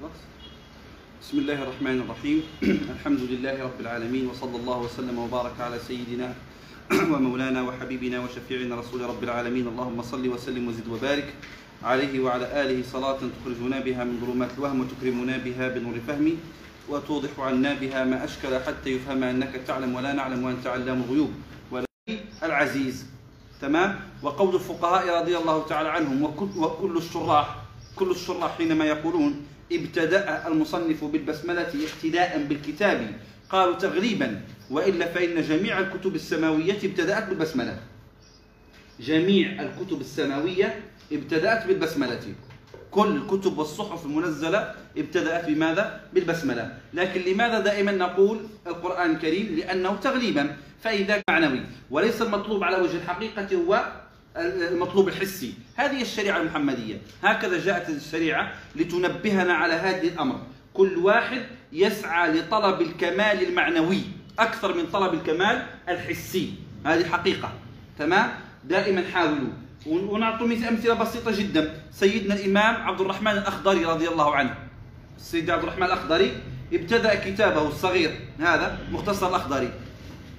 بسم الله الرحمن الرحيم. الحمد لله رب العالمين وصلى الله وسلم وبارك على سيدنا ومولانا وحبيبنا وشفيعنا رسول رب العالمين. اللهم صل وسلم وزد وبارك عليه وعلى آله صلاة تخرجنا بها من ظلمات الوهم وتكرمنا بها بنور الفهم وتوضح عنا بها ما أشكل حتى يفهم أنك تعلم ولا نعلم وأنت علام الغيوب. العزيز تمام؟ وقول الفقهاء رضي الله تعالى عنهم وكل, وكل الشراح كل الشراح حينما يقولون ابتدأ المصنف بالبسملة اقتداء بالكتاب. قالوا تغليبا وإلا فإن جميع الكتب السماوية ابتدأت بالبسملة. جميع الكتب السماوية ابتدأت بالبسملة. كل الكتب والصحف المنزلة ابتدأت بماذا؟ بالبسملة. لكن لماذا دائما نقول القرآن الكريم؟ لأنه تغليبا فإذا معنوي وليس المطلوب على وجه الحقيقة هو المطلوب الحسي. هذه الشريعة المحمدية. هكذا جاءت الشريعة لتنبهنا على هذا الأمر. كل واحد يسعى لطلب الكمال المعنوي أكثر من طلب الكمال الحسي. هذه حقيقة. تمام؟ دائما حاولوا. ونعطي مثل أمثلة بسيطة جدا. سيدنا الإمام عبد الرحمن الأخضري رضي الله عنه. السيد عبد الرحمن الأخضري ابتدأ كتابه الصغير. هذا مختصر الأخضري.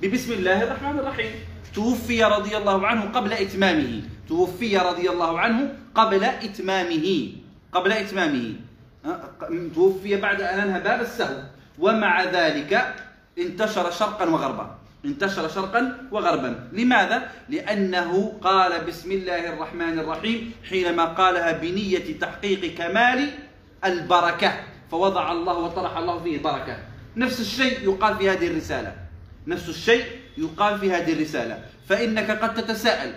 ببسم الله الرحمن الرحيم. توفي رضي الله عنه قبل إتمامه. توفي رضي الله عنه قبل إتمامه. قبل إتمامه. توفي بعد أن أنهى باب السهو. ومع ذلك انتشر شرقا وغربا. انتشر شرقا وغربا. لماذا؟ لأنه قال بسم الله الرحمن الرحيم حينما قالها بنية تحقيق كمال البركة. فوضع الله وطرح الله فيه البركة. نفس الشيء يقال في هذه الرسالة. نفس الشيء يقال في هذه الرسالة فإنك قد تتساءل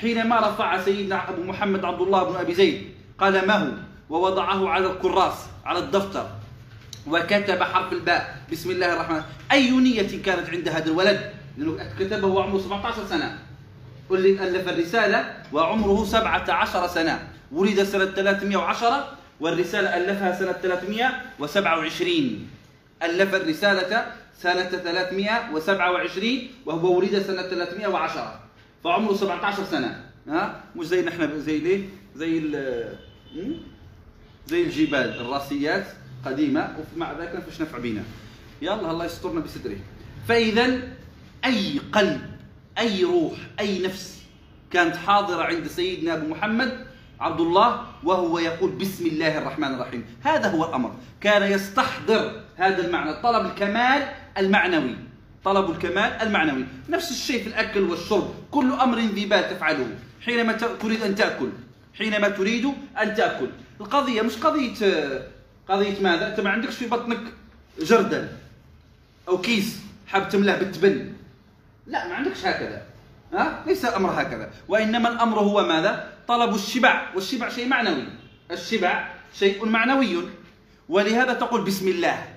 حينما رفع سيدنا أبو محمد عبد الله بن أبي زيد قلمه ووضعه على الكراس على الدفتر وكتب حرف الباء بسم الله الرحمن أي نية كانت عند هذا الولد؟ لأنه كتبه وعمره 17 سنة. واللي ألف الرسالة وعمره 17 سنة. ولد سنة 310 والرسالة ألفها سنة 327 ألف الرسالة سنة 327 وهو ولد سنة 310 فعمره 17 سنة. ها؟ مش زي نحن زي ليه؟ زي زي الجبال الراسيات قديمة ومع ذلك ما فيش نفع بينا. يلا الله يسترنا بستره. فإذا أي قلب أي روح أي نفس كانت حاضرة عند سيدنا أبو محمد عبد الله وهو يقول بسم الله الرحمن الرحيم. هذا هو الأمر. كان يستحضر هذا المعنى. طلب الكمال المعنوي طلب الكمال المعنوي. نفس الشيء في الأكل والشرب كل أمر ذي بال تفعله. حينما تريد أن تأكل حينما تريد أن تأكل. القضية مش قضية قضية ماذا؟ أنت ما عندكش في بطنك جردل أو كيس حاب تملاه بالتبن. لا ما عندكش هكذا. ها؟ ليس الأمر هكذا. وإنما الأمر هو ماذا؟ طلب الشبع. والشبع شيء معنوي. الشبع شيء معنوي. ولهذا تقول بسم الله.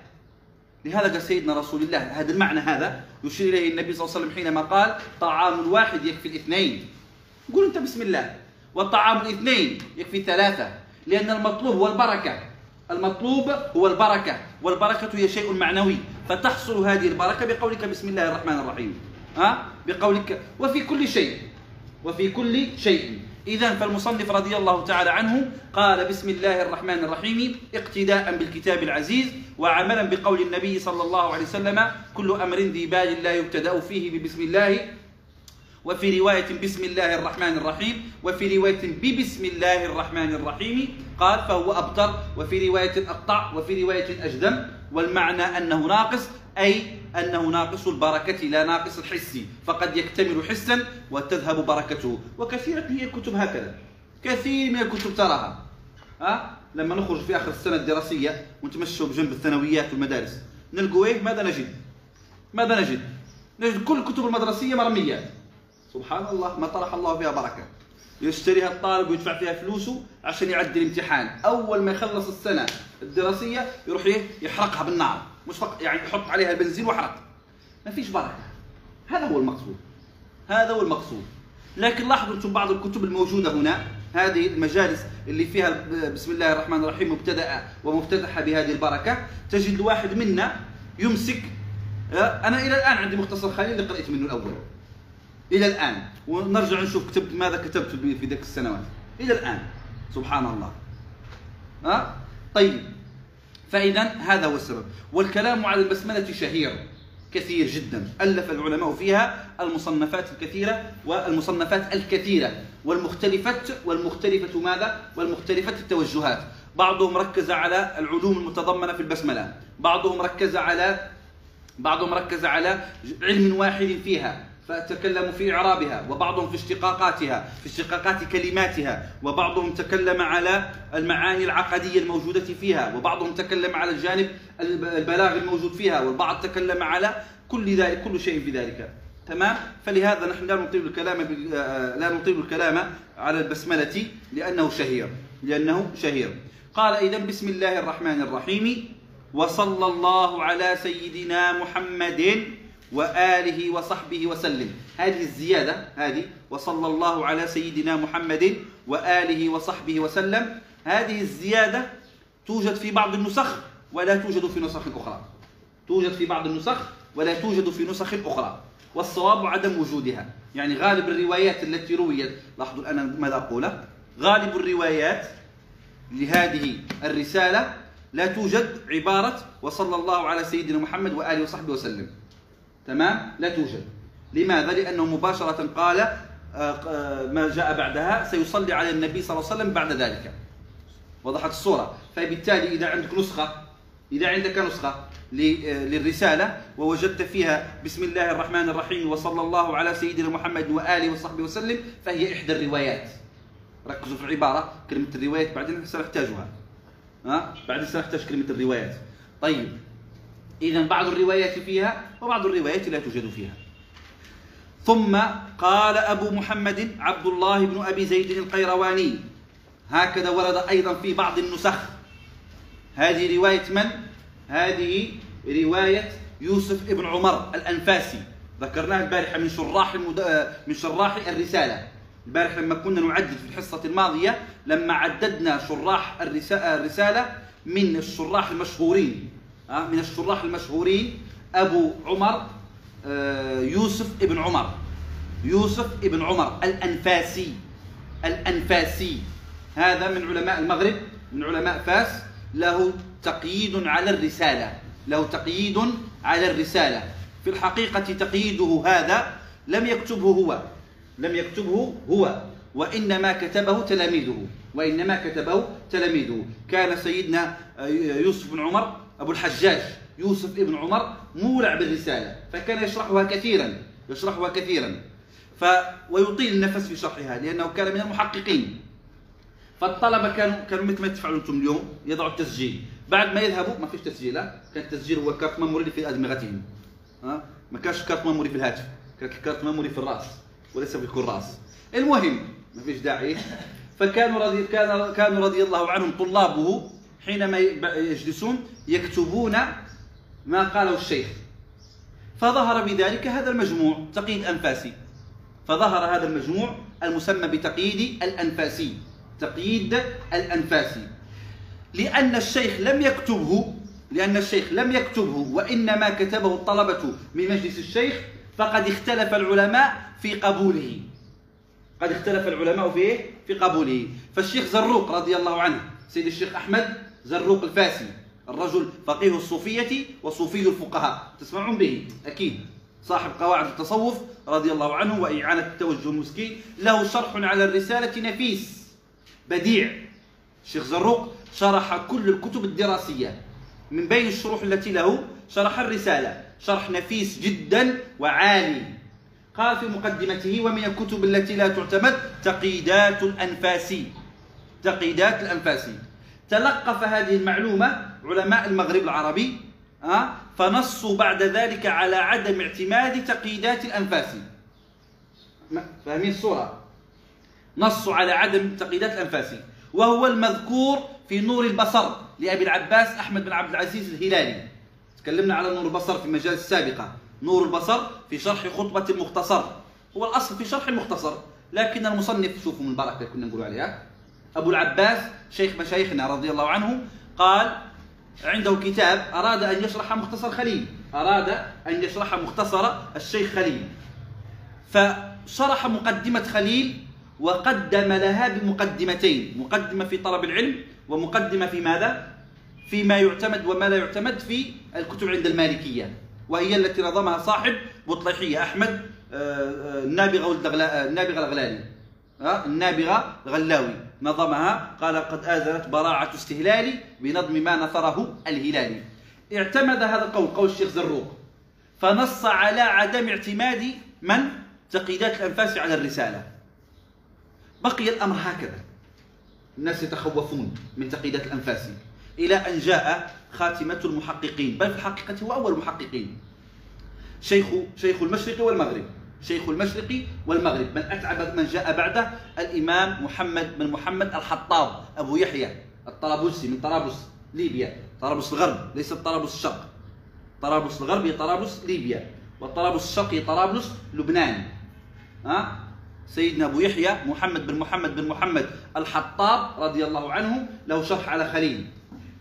لهذا قال سيدنا رسول الله هذا المعنى هذا يشير إليه النبي صلى الله عليه وسلم حينما قال طعام واحد يكفي الاثنين قول أنت بسم الله. والطعام الاثنين يكفي ثلاثة لأن المطلوب هو البركة. المطلوب هو البركة والبركة هي شيء معنوي. فتحصل هذه البركة بقولك بسم الله الرحمن الرحيم. ها؟ بقولك وفي كل شيء وفي كل شيء. إذا فالمصنف رضي الله تعالى عنه قال بسم الله الرحمن الرحيم اقتداء بالكتاب العزيز وعملا بقول النبي صلى الله عليه وسلم كل أمر ذي بال لا يبتدأ فيه ببسم الله. وفي رواية بسم الله الرحمن الرحيم وفي رواية ببسم الله الرحمن الرحيم قال فهو أبتر وفي رواية أقطع وفي رواية أجدم والمعنى أنه ناقص أي أنه ناقص البركة لا ناقص الحس. فقد يكتمل حسا وتذهب بركته. وكثيرة هي الكتب هكذا. كثير من الكتب تراها. ها؟ لما نخرج في آخر السنة الدراسية ونتمشوا بجنب الثانويات والمدارس نلقوا إيه؟ ماذا نجد؟ ماذا نجد؟ نجد كل الكتب المدرسية مرمية. سبحان الله ما طرح الله فيها بركة. يشتريها الطالب ويدفع فيها فلوسه عشان يعدي الامتحان. أول ما يخلص السنة الدراسية يروح يحرقها بالنار. مش فقط يعني يحط عليها البنزين وحرق ما فيش بركة. هذا هو المقصود. هذا هو المقصود. لكن لاحظوا أنتم بعض الكتب الموجودة هنا. هذه المجالس اللي فيها بسم الله الرحمن الرحيم مبتدأ ومفتتحة بهذه البركة. تجد الواحد منا يمسك أنا إلى الآن عندي مختصر خليل اللي قرأت منه الأول. إلى الآن. ونرجع نشوف كتبت ماذا كتبت في ذيك السنوات. إلى الآن. سبحان الله. ها طيب. فإذا هذا هو السبب. والكلام على البسملة شهير كثير جدا. ألف العلماء فيها المصنفات الكثيرة والمصنفات الكثيرة. والمختلفة والمختلفة ماذا؟ والمختلفة التوجهات. بعضهم ركز على العلوم المتضمنة في البسملة. بعضهم ركز على بعضهم ركز على علم واحد فيها. فتكلموا في إعرابها وبعضهم في اشتقاقاتها في اشتقاقات كلماتها وبعضهم تكلم على المعاني العقدية الموجودة فيها وبعضهم تكلم على الجانب البلاغ الموجود فيها والبعض تكلم على كل ذلك كل شيء في ذلك. تمام؟ فلهذا نحن لا نطيل الكلام لا نطيل الكلام على البسملة لأنه شهير لأنه شهير. قال إذا بسم الله الرحمن الرحيم وصلى الله على سيدنا محمد وآله وصحبه وسلم. هذه الزيادة هذه وصلى الله على سيدنا محمد وآله وصحبه وسلم. هذه الزيادة توجد في بعض النسخ ولا توجد في نسخ أخرى. توجد في بعض النسخ ولا توجد في نسخ أخرى. والصواب عدم وجودها. يعني غالب الروايات التي رويت لاحظوا الآن ماذا أقول؟ غالب الروايات لهذه الرسالة لا توجد عبارة وصلى الله على سيدنا محمد وآله وصحبه وسلم. تمام؟ لا توجد. لماذا؟ لأنه مباشرة قال آه، آه، ما جاء بعدها سيصلي على النبي صلى الله عليه وسلم بعد ذلك. وضحت الصورة. فبالتالي إذا عندك نسخة إذا عندك نسخة آه، للرسالة ووجدت فيها بسم الله الرحمن الرحيم وصلى الله على سيدنا محمد وآله وصحبه وسلم فهي إحدى الروايات. ركزوا في العبارة كلمة الروايات بعدين سنحتاجها. ها؟ بعدين سنحتاج كلمة الروايات. طيب إذا بعض الروايات فيها وبعض الروايات لا توجد فيها. ثم قال أبو محمد عبد الله بن أبي زيد القيرواني هكذا ورد أيضا في بعض النسخ. هذه رواية من؟ هذه رواية يوسف ابن عمر الأنفاسي. ذكرناه البارحة من شراح المد... من شراح الرسالة. البارحة لما كنا نعدد في الحصة الماضية لما عددنا شراح الرسالة من الشراح المشهورين. من الشراح المشهورين أبو عمر آه، يوسف ابن عمر. يوسف ابن عمر الأنفاسي الأنفاسي. هذا من علماء المغرب من علماء فاس له تقييد على الرسالة له تقييد على الرسالة. في الحقيقة تقييده هذا لم يكتبه هو لم يكتبه هو وإنما كتبه تلاميذه وإنما كتبه تلاميذه. كان سيدنا آه، يوسف بن عمر أبو الحجاج يوسف ابن عمر مولع بالرسالة فكان يشرحها كثيرا يشرحها كثيرا. ف ويطيل النفس في شرحها لأنه كان من المحققين. فالطلبة كانوا كانوا مثل ما تفعلوا أنتم اليوم يضعوا التسجيل. بعد ما يذهبوا ما فيش تسجيل كان التسجيل هو كارت memory في أدمغتهم ها؟ ما كانش كارت memory في الهاتف كان كارت memory في الرأس وليس في الكراس المهم ما فيش داعي. فكانوا رضي كان كانوا رضي الله عنهم طلابه حينما يجلسون يكتبون ما قاله الشيخ. فظهر بذلك هذا المجموع تقييد أنفاسي. فظهر هذا المجموع المسمى بتقييد الأنفاسي. تقييد الأنفاسي. لأن الشيخ لم يكتبه لأن الشيخ لم يكتبه وإنما كتبه الطلبة من مجلس الشيخ فقد اختلف العلماء في قبوله. قد اختلف العلماء في إيه؟ في قبوله. فالشيخ زروق رضي الله عنه سيد الشيخ أحمد زروق الفاسي الرجل فقيه الصوفية وصوفي الفقهاء. تسمعون به؟ أكيد. صاحب قواعد التصوف رضي الله عنه وإعانة التوجه المسكين له شرح على الرسالة نفيس. بديع. الشيخ زروق شرح كل الكتب الدراسية. من بين الشروح التي له شرح الرسالة. شرح نفيس جدا وعالي. قال في مقدمته ومن الكتب التي لا تعتمد تقييدات الأنفاسي. تقييدات الأنفاسي. تلقف هذه المعلومة علماء المغرب العربي أه؟ فنصوا بعد ذلك على عدم اعتماد تقييدات الأنفاس. فاهمين الصورة؟ نصوا على عدم تقييدات الأنفاس. وهو المذكور في نور البصر لأبي العباس أحمد بن عبد العزيز الهلالي. تكلمنا على نور البصر في المجال السابقة. نور البصر في شرح خطبة المختصر. هو الأصل في شرح المختصر لكن المصنف شوفوا من البركة كنا نقول عليها. أبو العباس شيخ مشايخنا رضي الله عنه قال عنده كتاب أراد أن يشرح مختصر خليل أراد أن يشرح مختصر الشيخ خليل فشرح مقدمة خليل وقدم لها بمقدمتين مقدمة في طلب العلم ومقدمة في ماذا؟ فيما يعتمد وما لا يعتمد في الكتب عند المالكية وهي التي نظمها صاحب بطليحية أحمد آه، آه، النابغة الغلالي النابغة الغلاوي نظمها قال قد آذنت براعة استهلالي بنظم ما نثره الهلالي اعتمد هذا القول قول الشيخ زروق. فنص على عدم اعتماد من؟ تقييدات الأنفاس على الرسالة. بقي الأمر هكذا. الناس يتخوفون من تقييدات الأنفاس إلى أن جاء خاتمة المحققين. بل في الحقيقة هو أول المحققين شيخ شيخ المشرق والمغرب. شيخ المشرق والمغرب. من أتعب من جاء بعده الإمام محمد بن محمد الحطاب أبو يحيى الطرابلسي من طرابلس ليبيا. طرابلس الغرب ليس طرابلس الشرق. طرابلس الغرب هي طرابلس ليبيا وطرابلس الشرق هي طرابلس لبنان. ها؟ سيدنا أبو يحيى محمد بن محمد بن محمد الحطاب رضي الله عنه له شرح على خليل.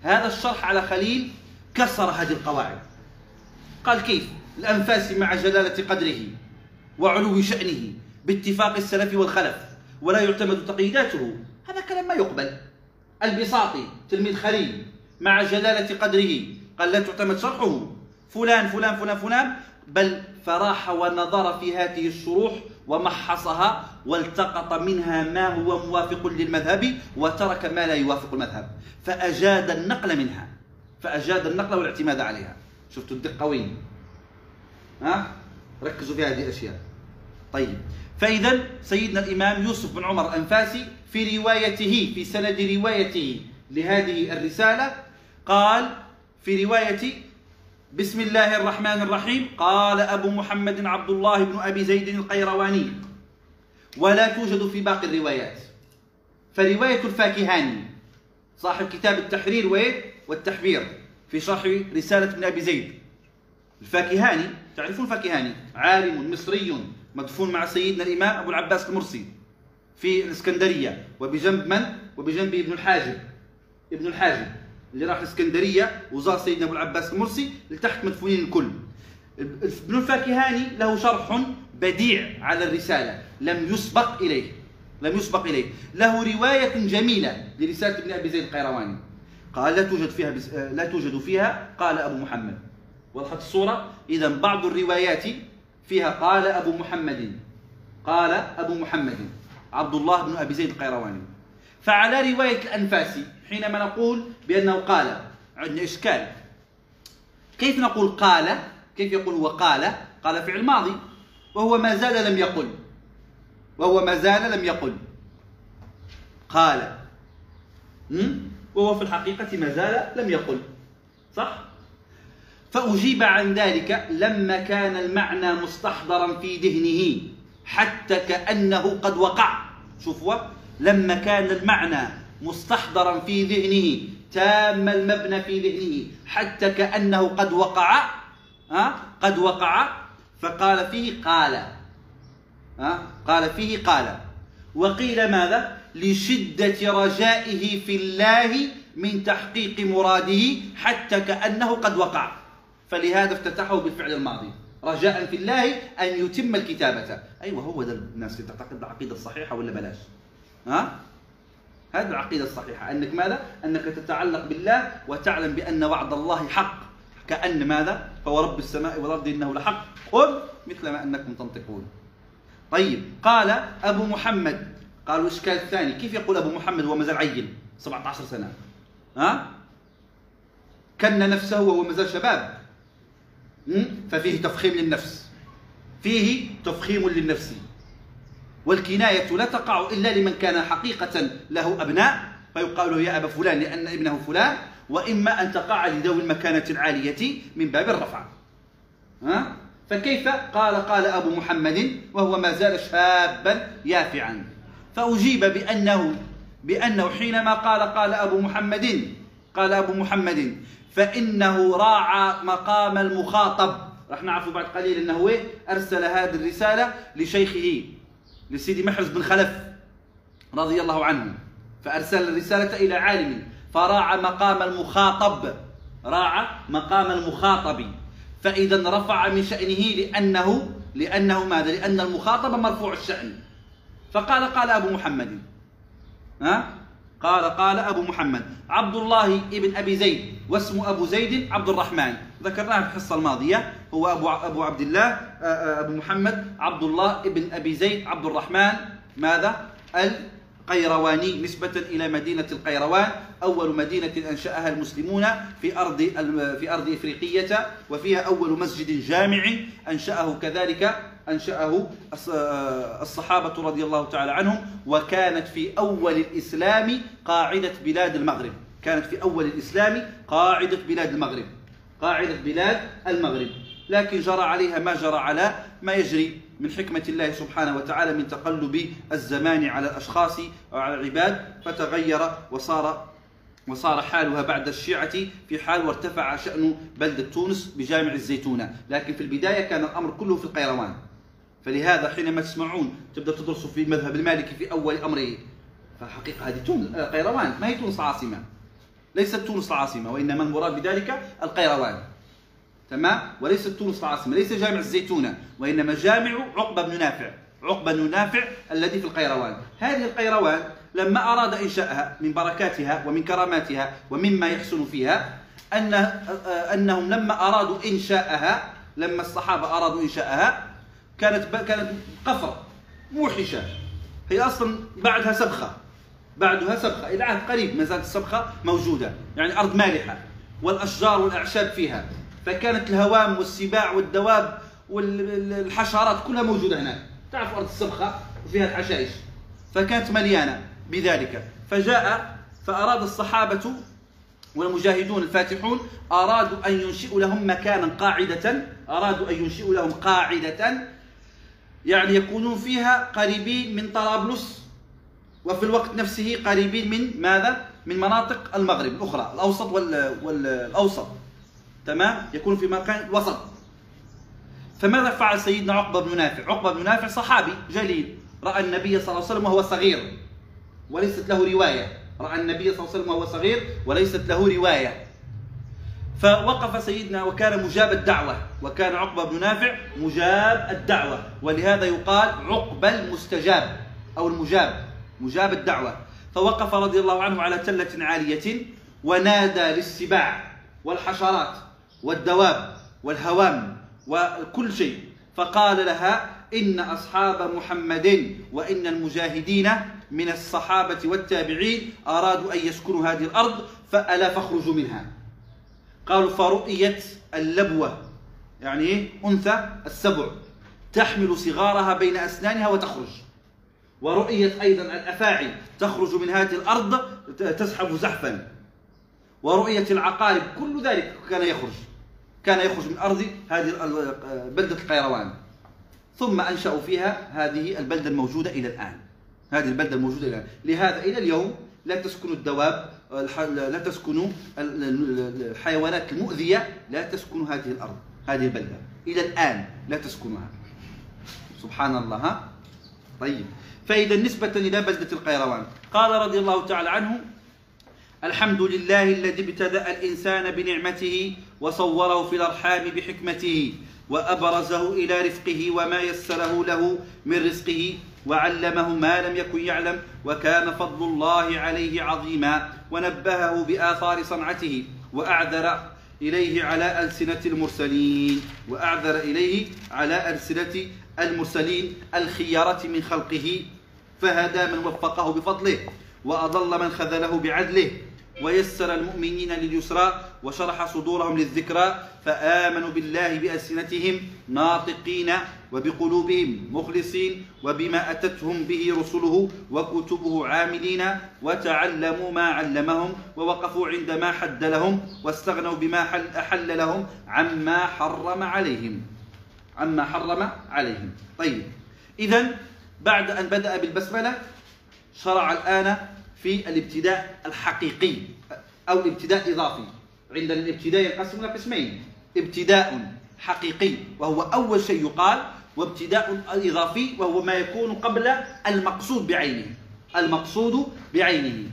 هذا الشرح على خليل كسر هذه القواعد. قال كيف؟ الأنفاس مع جلالة قدره. وعلو شأنه باتفاق السلف والخلف ولا يعتمد تقييداته. هذا كلام ما يقبل. البساطي تلميذ خليل مع جلالة قدره قال لا تعتمد شرحه. فلان فلان فلان فلان. بل فراح ونظر في هذه الشروح ومحصها والتقط منها ما هو موافق للمذهب وترك ما لا يوافق المذهب. فأجاد النقل منها. فأجاد النقل والاعتماد عليها. شفتوا الدقة وين؟ ها؟ ركزوا في هذه الأشياء. طيب. فإذا سيدنا الإمام يوسف بن عمر الأنفاسي في روايته في سند روايته لهذه الرسالة قال في رواية بسم الله الرحمن الرحيم قال أبو محمد عبد الله بن أبي زيد القيرواني ولا توجد في باقي الروايات. فرواية الفاكهاني صاحب كتاب التحرير والتحبير في شرح رسالة ابن أبي زيد. الفاكهاني تعرفون الفاكهاني؟ عالم مصري مدفون مع سيدنا الإمام أبو العباس المرسي في الإسكندرية. وبجنب من؟ وبجنب ابن الحاجب. ابن الحاجب اللي راح الإسكندرية وزار سيدنا أبو العباس المرسي لتحت مدفونين الكل. ابن الفاكهاني له شرح بديع على الرسالة. لم يسبق إليه. لم يسبق إليه. له رواية جميلة لرسالة ابن أبي زيد القيرواني. قال لا توجد فيها بس... لا توجد فيها قال أبو محمد. وضحت الصورة. إذا بعض الروايات فيها قال أبو محمد قال أبو محمد عبد الله بن أبي زيد القيرواني. فعلى رواية الأنفاسي حينما نقول بأنه قال عندنا إشكال. كيف نقول قال؟ كيف يقول هو قال؟ قال فعل ماضي وهو ما زال لم يقل. وهو ما زال لم يقل. قال. وهو في الحقيقة ما زال لم يقل. صح؟ فأجيب عن ذلك لما كان المعنى مستحضرا في ذهنه حتى كأنه قد وقع. شوفوا لما كان المعنى مستحضرا في ذهنه تام المبنى في ذهنه حتى كأنه قد وقع ها؟ قد وقع. فقال فيه قال ها؟ قال فيه قال. وقيل ماذا؟ لشدة رجائه في الله من تحقيق مراده حتى كأنه قد وقع. فلهذا افتتحه بالفعل الماضي. رجاء في الله أن يتم الكتابة. أيوة هو ده الناس تعتقد العقيدة الصحيحة ولا بلاش؟ ها؟ هذه العقيدة الصحيحة. أنك ماذا؟ أنك تتعلق بالله وتعلم بأن وعد الله حق. كأن ماذا؟ فورب السماء والأرض إنه لحق. قل مثل ما أنكم تنطقون. طيب قال أبو محمد. قالوا الإشكال الثاني؟ كيف يقول أبو محمد وهو مازال عيل؟ 17 سنة. ها؟ كن نفسه وهو مازال شباب. ففيه تفخيم للنفس. فيه تفخيم للنفس. والكناية لا تقع إلا لمن كان حقيقة له أبناء. فيقال يا أبا فلان لأن ابنه فلان وإما أن تقع لذوي المكانة العالية من باب الرفع. ها؟ فكيف؟ قال قال أبو محمد وهو ما زال شابا يافعا. فأجيب بأنه بأنه حينما قال قال أبو محمد قال أبو محمد فإنه راعى مقام المخاطب. راح نعرف بعد قليل أنه أرسل هذه الرسالة لشيخه لسيدي محرز بن خلف رضي الله عنه. فأرسل الرسالة إلى عالم فراعى مقام المخاطب. راعى مقام المخاطب. فإذا رفع من شأنه لأنه لأنه ماذا؟ لأن المخاطب مرفوع الشأن. فقال قال أبو محمد. ها؟ قال قال أبو محمد عبد الله ابن أبي زيد واسم أبو زيد عبد الرحمن ذكرناه في الحصة الماضية هو أبو أبو عبد الله آه، آه، أبو محمد عبد الله ابن أبي زيد عبد الرحمن ماذا؟ القيرواني نسبة إلى مدينة القيروان أول مدينة أنشأها المسلمون في أرض في أرض إفريقية وفيها أول مسجد جامع أنشأه كذلك أنشأه الصحابة رضي الله تعالى عنهم وكانت في أول الإسلام قاعدة بلاد المغرب. كانت في أول الإسلام قاعدة بلاد المغرب. قاعدة بلاد المغرب. لكن جرى عليها ما جرى على ما يجري من حكمة الله سبحانه وتعالى من تقلب الزمان على الأشخاص وعلى العباد فتغير وصار وصار حالها بعد الشيعة في حال وارتفع شأن بلدة تونس بجامع الزيتونة. لكن في البداية كان الأمر كله في القيروان. فلهذا حينما تسمعون تبدأ تدرسوا في المذهب المالكي في أول أمره فحقيقة هذه تونس آه، قيروان. ما هي تونس عاصمة ليست تونس العاصمة وإنما المراد بذلك القيروان. تمام؟ وليست تونس العاصمة ليس جامع الزيتونة وإنما جامع عقبة بن نافع عقبة بن نافع الذي في القيروان. هذه القيروان لما أراد إنشاءها من بركاتها ومن كراماتها ومما يحسن فيها أن أنهم لما أرادوا إنشاءها لما الصحابة أرادوا إنشاءها كانت كانت قفر موحشة هي أصلا بعدها سبخة. بعدها سبخة. إلى عهد قريب ما زالت السبخة موجودة يعني أرض مالحة والأشجار والأعشاب فيها. فكانت الهوام والسباع والدواب والحشرات كلها موجودة هناك. تعرف أرض السبخة وفيها الحشائش. فكانت مليانة بذلك. فجاء فأراد الصحابة والمجاهدون الفاتحون أرادوا أن ينشئوا لهم مكانا قاعدة. أرادوا أن ينشئوا لهم قاعدة يعني يكونون فيها قريبين من طرابلس وفي الوقت نفسه قريبين من ماذا؟ من مناطق المغرب الأخرى الأوسط والأوسط تمام؟ يكون في مكان وسط فماذا فعل سيدنا عقبة بن نافع؟ عقبة بن نافع صحابي جليل رأى النبي صلى الله عليه وسلم وهو صغير وليست له رواية رأى النبي صلى الله عليه وسلم وهو صغير وليست له رواية فوقف سيدنا وكان مجاب الدعوة وكان عقبة بن نافع مجاب الدعوة ولهذا يقال عقبة المستجاب أو المجاب مجاب الدعوة. فوقف رضي الله عنه على تلة عالية ونادى للسباع والحشرات والدواب والهوام وكل شيء. فقال لها إن أصحاب محمد وإن المجاهدين من الصحابة والتابعين أرادوا أن يسكنوا هذه الأرض فألا فاخرجوا منها. قالوا فرؤيت اللبوة يعني إيه؟ أنثى السبع. تحمل صغارها بين أسنانها وتخرج. ورؤيت أيضا الأفاعي تخرج من هذه الأرض تزحف زحفا. ورؤية العقارب كل ذلك كان يخرج. كان يخرج من أرض هذه بلدة القيروان. ثم أنشأوا فيها هذه البلدة الموجودة إلى الآن. هذه البلدة الموجودة الآن. لهذا إلى اليوم لا تسكن الدواب لا تسكن الحيوانات المؤذية لا تسكن هذه الأرض هذه البلدة. إلى الآن لا تسكنها. سبحان الله ها؟ طيب. فإذا نسبة إلى بلدة القيروان. قال رضي الله تعالى عنه الحمد لله الذي ابتدأ الإنسان بنعمته وصوره في الأرحام بحكمته وأبرزه إلى رفقه وما يسره له من رزقه وعلمه ما لم يكن يعلم وكان فضل الله عليه عظيما. ونبهه بآثار صنعته وأعذر إليه على ألسنة المرسلين وأعذر إليه على ألسنة المرسلين الخيارة من خلقه. فهدى من وفقه بفضله وأضل من خذله بعدله. ويسر المؤمنين لليسرى وشرح صدورهم للذكرى فآمنوا بالله بألسنتهم ناطقين وبقلوبهم مخلصين وبما أتتهم به رسله وكتبه عاملين وتعلموا ما علمهم ووقفوا عند ما حد لهم واستغنوا بما حل أحل لهم عما حرم عليهم. عما حرم عليهم. طيب. إذا بعد أن بدأ بالبسملة شرع الآن في الابتداء الحقيقي أو الابتداء الإضافي. عندنا الابتداء ينقسم إلى قسمين. ابتداء حقيقي وهو أول شيء يقال وابتداء إضافي وهو ما يكون قبل المقصود بعينه. المقصود بعينه.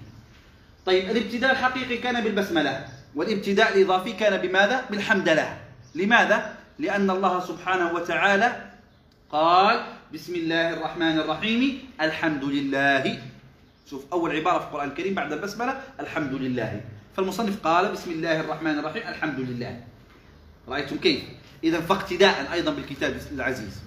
طيب الابتداء الحقيقي كان بالبسملة والابتداء الإضافي كان بماذا؟ بالحمدلة. لماذا؟ لأن الله سبحانه وتعالى قال بسم الله الرحمن الرحيم الحمد لله. شوف أول عبارة في القرآن الكريم بعد البسملة الحمد لله. فالمصنف قال بسم الله الرحمن الرحيم الحمد لله. رأيتم كيف؟ إذا فاقتداء أيضا بالكتاب العزيز.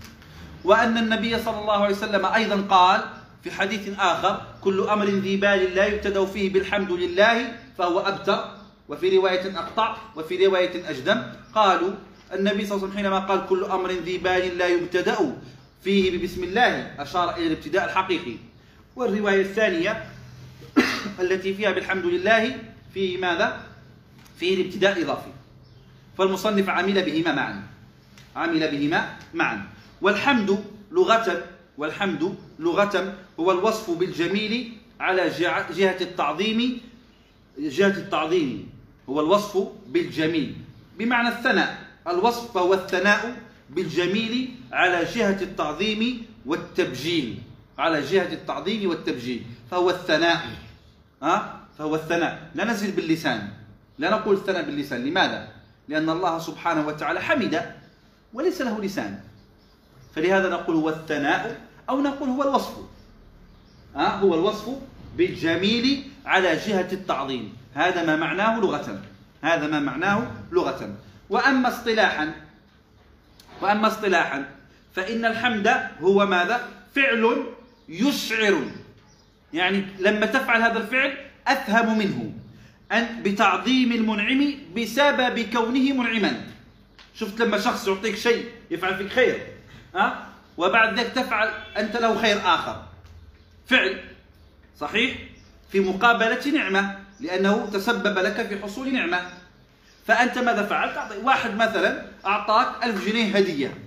وأن النبي صلى الله عليه وسلم أيضا قال في حديث آخر كل أمر ذي بال لا يبتدأ فيه بالحمد لله فهو أبتر وفي رواية أقطع وفي رواية أجدم. قالوا النبي صلى الله عليه وسلم حينما قال كل أمر ذي بال لا يبتدأ فيه ببسم الله أشار إلى الابتداء الحقيقي. والرواية الثانية التي فيها بالحمد لله فيه ماذا؟ فيه الابتداء الإضافي فالمصنف عمل بهما معا. عمل بهما معا. والحمد لغة والحمد لغة هو الوصف بالجميل على جهة التعظيم جهة التعظيم هو الوصف بالجميل. بمعنى الثناء. الوصف فهو الثناء بالجميل على جهة التعظيم والتبجيل. على جهة التعظيم والتبجيل. فهو الثناء. ها؟ فهو الثناء. لا نزل باللسان. لا نقول الثناء باللسان. لماذا؟ لأن الله سبحانه وتعالى حمد وليس له لسان. فلهذا نقول هو الثناء أو نقول هو الوصف. ها؟ هو الوصف بالجميل على جهة التعظيم. هذا ما معناه لغة. هذا ما معناه لغة. وأما اصطلاحا وأما اصطلاحا فإن الحمد هو ماذا؟ فعل يشعر. يعني لما تفعل هذا الفعل أفهم منه أن بتعظيم المنعم بسبب كونه منعما. شفت لما شخص يعطيك شيء يفعل فيك خير ها؟ وبعد ذلك تفعل أنت له خير آخر. فعل صحيح في مقابلة نعمة لأنه تسبب لك في حصول نعمة. فأنت ماذا فعلت؟ واحد مثلا أعطاك ألف جنيه هدية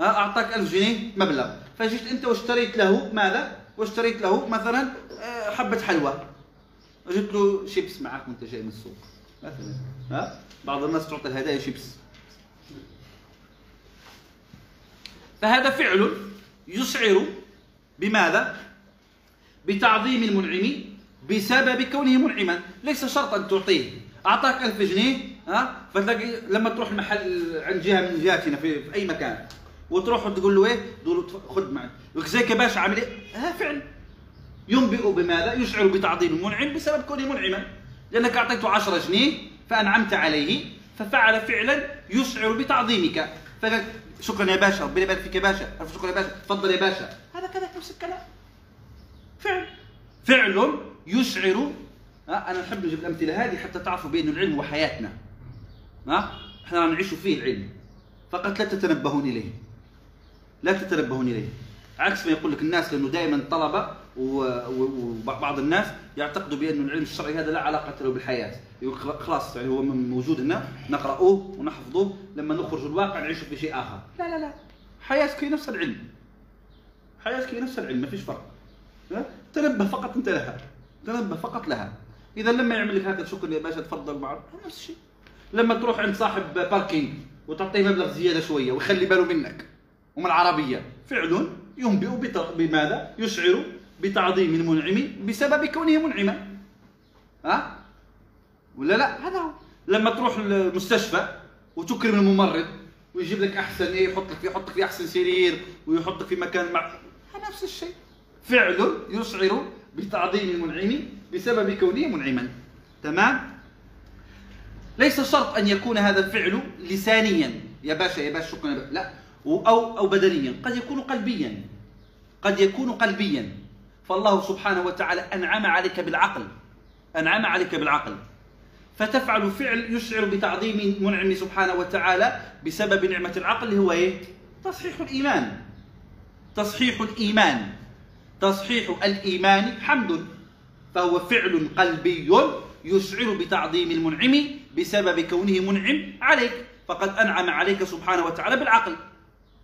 أعطاك ألف جنيه مبلغ. فجيت أنت واشتريت له ماذا؟ واشتريت له مثلا آه، حبة حلوى. جبت له شيبس معك وانت جاي من السوق. مثلا. ها؟ بعض الناس تعطي الهدايا شيبس. فهذا فعل يشعر بماذا؟ بتعظيم المنعم بسبب كونه منعما. ليس شرطا تعطيه. أعطاك ألف جنيه ها؟ فتلاقي لما تروح المحل عند جهة من جهاتنا في, في أي مكان وتروح وتقول له إيه؟ تقول له خذ معي. زيك يا باشا عامل إيه؟ هذا فعل. ينبئ بماذا؟ يشعر بتعظيم المنعم بسبب كونه منعما. لأنك اعطيته 10 جنيه فأنعمت عليه ففعل فعلا يشعر بتعظيمك. فقال شكرا يا باشا ربنا يبارك فيك يا باشا الف شكرا يا باشا تفضل يا باشا. هذا كذا نفس الكلام. فعل. فعل يشعر أنا نحب نجيب الأمثلة هذه حتى تعرفوا بان العلم وحياتنا. ها إحنا نعيش فيه العلم. فقط لا تتنبهون إليه. لا تتنبهون إليه. عكس ما يقول لك الناس لأنه دائما طلبه وبعض الناس يعتقدوا بأن العلم الشرعي هذا لا علاقة له بالحياة. يقول خلاص يعني هو موجود هنا نقراه ونحفظه لما نخرج الواقع نعيش في شيء آخر. لا لا لا. حياتك هي نفس العلم. حياتك هي نفس العلم ما فيش فرق. تنبه فقط أنت لها. تنبه فقط لها. إذا لما يعمل لك هكذا شكرا يا باشا تفضل معه. نفس الشيء. لما تروح عند صاحب باركينج وتعطيه مبلغ زيادة شوية ويخلي باله منك ومن العربية فعل ينبئ بماذا؟ يشعر بتعظيم المنعم بسبب كونه منعما. ها؟ ولا لا؟ هذا هو. لما تروح المستشفى وتكرم الممرض ويجيب لك أحسن إيه يحطك في يحطك في أحسن سرير ويحطك في مكان مع نفس الشيء. فعل يشعر بتعظيم المنعم بسبب كونه منعما. تمام؟ ليس شرط أن يكون هذا الفعل لسانيا. يا باشا يا باشا شكرا. لا. أو أو بدنيا. قد يكون قلبيا. قد يكون قلبيا. فالله سبحانه وتعالى أنعم عليك بالعقل. أنعم عليك بالعقل. فتفعل فعل يشعر بتعظيم المنعم سبحانه وتعالى بسبب نعمة العقل هو إيه؟ تصحيح الإيمان. تصحيح الإيمان. تصحيح الإيمان حمد. فهو فعل قلبي يشعر بتعظيم المنعم بسبب كونه منعم عليك. فقد أنعم عليك سبحانه وتعالى بالعقل.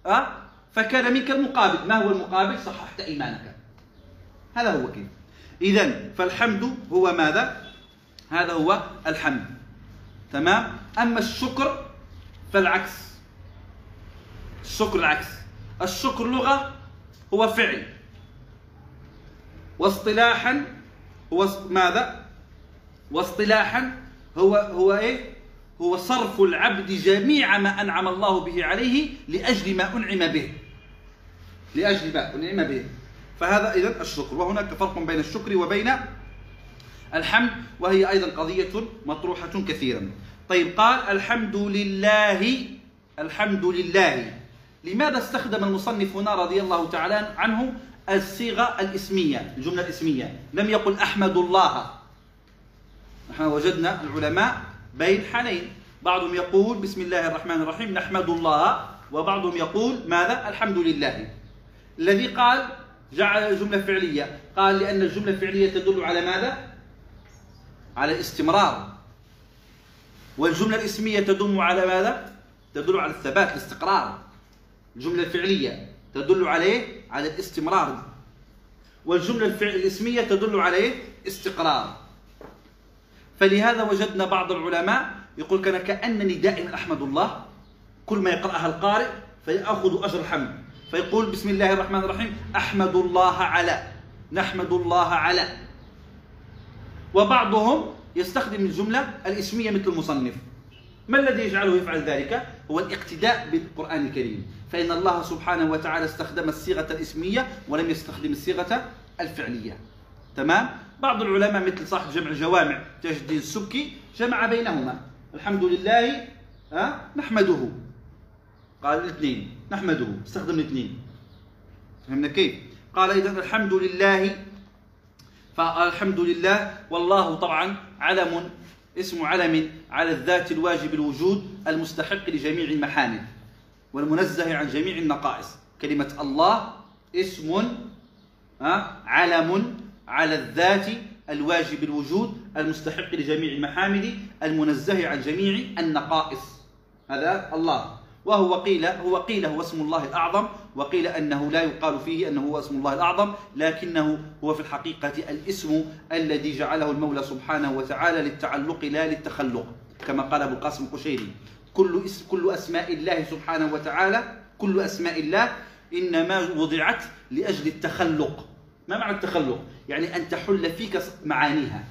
أه؟ فكان منك المقابل. ما هو المقابل؟ صححت إيمانك. هذا هو كيف إذا فالحمد هو ماذا هذا هو الحمد تمام أما الشكر فالعكس الشكر العكس الشكر لغة هو فعل واصطلاحا هو ماذا؟ واصطلاحا هو هو إيه؟ هو صرف العبد جميع ما أنعم الله به عليه لأجل ما أنعم به. لأجل ما أنعم به. فهذا إذا الشكر. وهناك فرق بين الشكر وبين الحمد وهي أيضا قضية مطروحة كثيرا. طيب قال الحمد لله الحمد لله. لماذا استخدم المصنف هنا رضي الله تعالى عنه الصيغة الإسمية الجملة الإسمية؟ لم يقل أحمد الله. نحن وجدنا العلماء بين حالين بعضهم يقول بسم الله الرحمن الرحيم نحمد الله وبعضهم يقول ماذا؟ الحمد لله. الذي قال جعل جملة فعلية. قال لأن الجملة الفعلية تدل على ماذا؟ على الاستمرار. والجملة الاسمية تدل على ماذا؟ تدل على الثبات الاستقرار. الجملة الفعلية تدل عليه على الاستمرار. والجملة الاسمية تدل عليه استقرار. فلهذا وجدنا بعض العلماء يقول كان كأنني دائما أحمد الله كل ما يقرأها القارئ فيأخذ أجر الحمد. فيقول بسم الله الرحمن الرحيم أحمد الله على نحمد الله على. وبعضهم يستخدم الجملة الإسمية مثل المصنف. ما الذي يجعله يفعل ذلك؟ هو الاقتداء بالقرآن الكريم. فإن الله سبحانه وتعالى استخدم الصيغة الإسمية ولم يستخدم الصيغة الفعلية. تمام؟ بعض العلماء مثل صاحب جمع الجوامع تاج الدين السبكي جمع بينهما. الحمد لله نحمده. قال الاثنين. نحمده استخدم الاثنين. فهمنا كيف؟ قال إذا الحمد لله فالحمد لله والله طبعا علم اسم علم على الذات الواجب الوجود المستحق لجميع المحامد والمنزه عن جميع النقائص. كلمة الله اسم علم على الذات الواجب الوجود المستحق لجميع المحامد المنزه عن جميع النقائص. هذا الله. وهو قيل هو قيل هو اسم الله الأعظم وقيل أنه لا يقال فيه أنه هو اسم الله الأعظم لكنه هو في الحقيقة الاسم الذي جعله المولى سبحانه وتعالى للتعلق لا للتخلق كما قال أبو القاسم القشيري كل اسم كل أسماء الله سبحانه وتعالى كل أسماء الله إنما وضعت لأجل التخلق ما معنى التخلق؟ يعني أن تحل فيك معانيها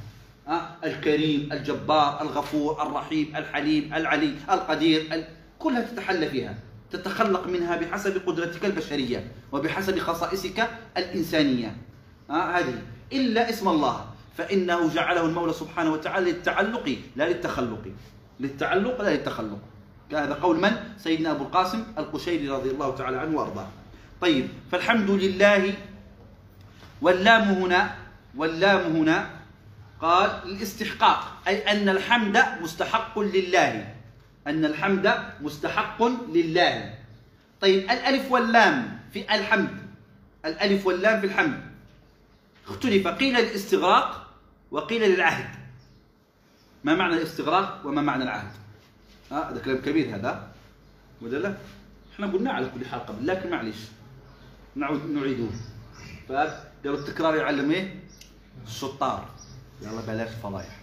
أه؟ الكريم الجبار الغفور الرحيم الحليم العلي القدير كلها تتحلى فيها تتخلق منها بحسب قدرتك البشرية وبحسب خصائصك الإنسانية. آه هذه. إلا اسم الله. فإنه جعله المولى سبحانه وتعالى للتعلق لا للتخلق. للتعلق لا للتخلق. هذا قول من؟ سيدنا أبو القاسم القشيري رضي الله تعالى عنه وأرضاه. طيب فالحمد لله. واللام هنا واللام هنا قال الاستحقاق أي أن الحمد مستحق لله. أن الحمد مستحق لله. طيب الألف واللام في الحمد. الألف واللام في الحمد. اختلف قيل للاستغراق وقيل للعهد. ما معنى الاستغراق وما معنى العهد؟ آه هذا كلام كبير هذا. ولا لا. إحنا قلنا على كل حلقة لكن معلش نعود نعيدوه فقالوا التكرار يعلم إيه؟ الشطار. يلا بلاش فضايح.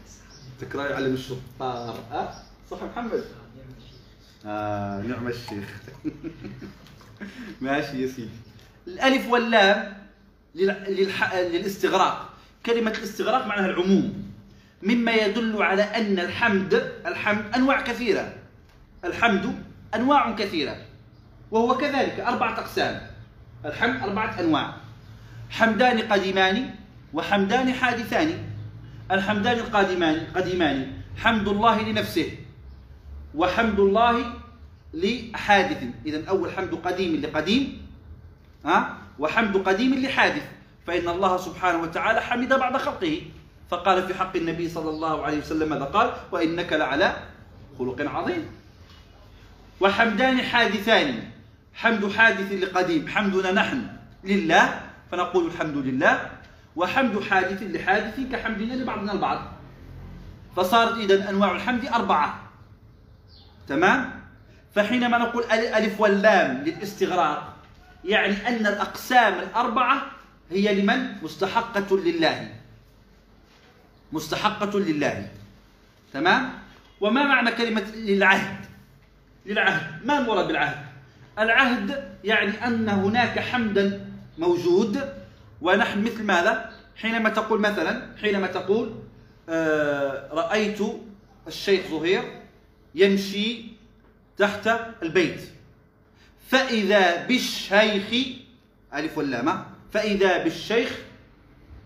التكرار يعلم الشطار. أه؟ صح محمد؟ آه نعم الشيخ ماشي يا سيدي. الألف واللام للح... للاستغراق. كلمة الاستغراق معناها العموم. مما يدل على أن الحمد الحمد أنواع كثيرة. الحمد أنواع كثيرة. وهو كذلك أربعة أقسام. الحمد أربعة أنواع. حمدان قديمان وحمدان حادثان. الحمدان القادمان قديمان. حمد الله لنفسه. وحمد الله لحادث. إذا أول حمد قديم لقديم ها؟ وحمد قديم لحادث. فإن الله سبحانه وتعالى حمد بعد خلقه. فقال في حق النبي صلى الله عليه وسلم ماذا قال؟ وإنك لعلى خلق عظيم. وحمدان حادثان. حمد حادث لقديم. حمدنا نحن لله فنقول الحمد لله. وحمد حادث لحادث كحمدنا لبعضنا البعض. فصارت إذا أنواع الحمد أربعة. تمام؟ فحينما نقول الألف واللام للاستغراق يعني أن الأقسام الأربعة هي لمن؟ مستحقة لله. مستحقة لله. تمام؟ وما معنى كلمة للعهد؟ للعهد. ما المراد بالعهد؟ العهد يعني أن هناك حمدا موجود ونحن مثل ماذا؟ حينما تقول مثلا حينما تقول آه رأيت الشيخ زهير يمشي تحت البيت. فإذا بالشيخ ألف واللام فإذا بالشيخ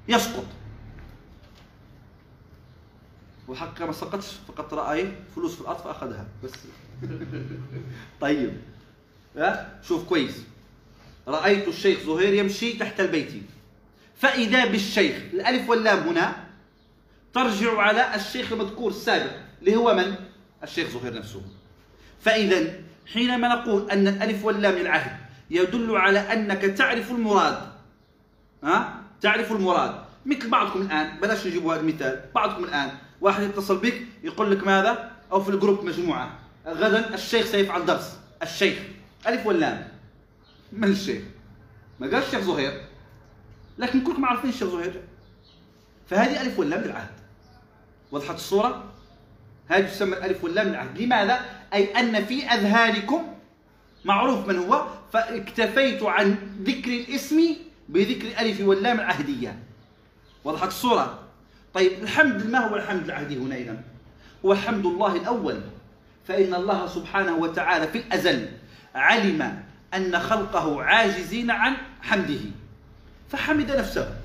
يسقط. وحقا ما سقطش فقط رأى فلوس في الأرض فأخذها. بس. طيب. شوف كويس. رأيت الشيخ زهير يمشي تحت البيت. فإذا بالشيخ الألف واللام هنا ترجع على الشيخ المذكور السابق اللي هو من؟ الشيخ زهير نفسه. فإذا حينما نقول أن الألف واللام للعهد يدل على أنك تعرف المراد ها؟ تعرف المراد. مثل بعضكم الآن بلاش نجيب هذا المثال. بعضكم الآن واحد يتصل بك يقول لك ماذا؟ أو في الجروب مجموعة. غدا الشيخ سيفعل درس الشيخ. ألف واللام. من الشيخ؟ ما قال الشيخ زهير. لكن كلكم عارفين الشيخ زهير. فهذه ألف واللام للعهد. وضحت الصورة؟ هذه تسمى الألف واللام للعهد لماذا؟ أي أن في أذهانكم معروف من هو فاكتفيت عن ذكر الاسم بذكر الألف واللام العهدية. وضحت الصورة. طيب الحمد ما هو الحمد العهدي هنا إذا هو حمد الله الأول. فإن الله سبحانه وتعالى في الأزل علم أن خلقه عاجزين عن حمده. فحمد نفسه.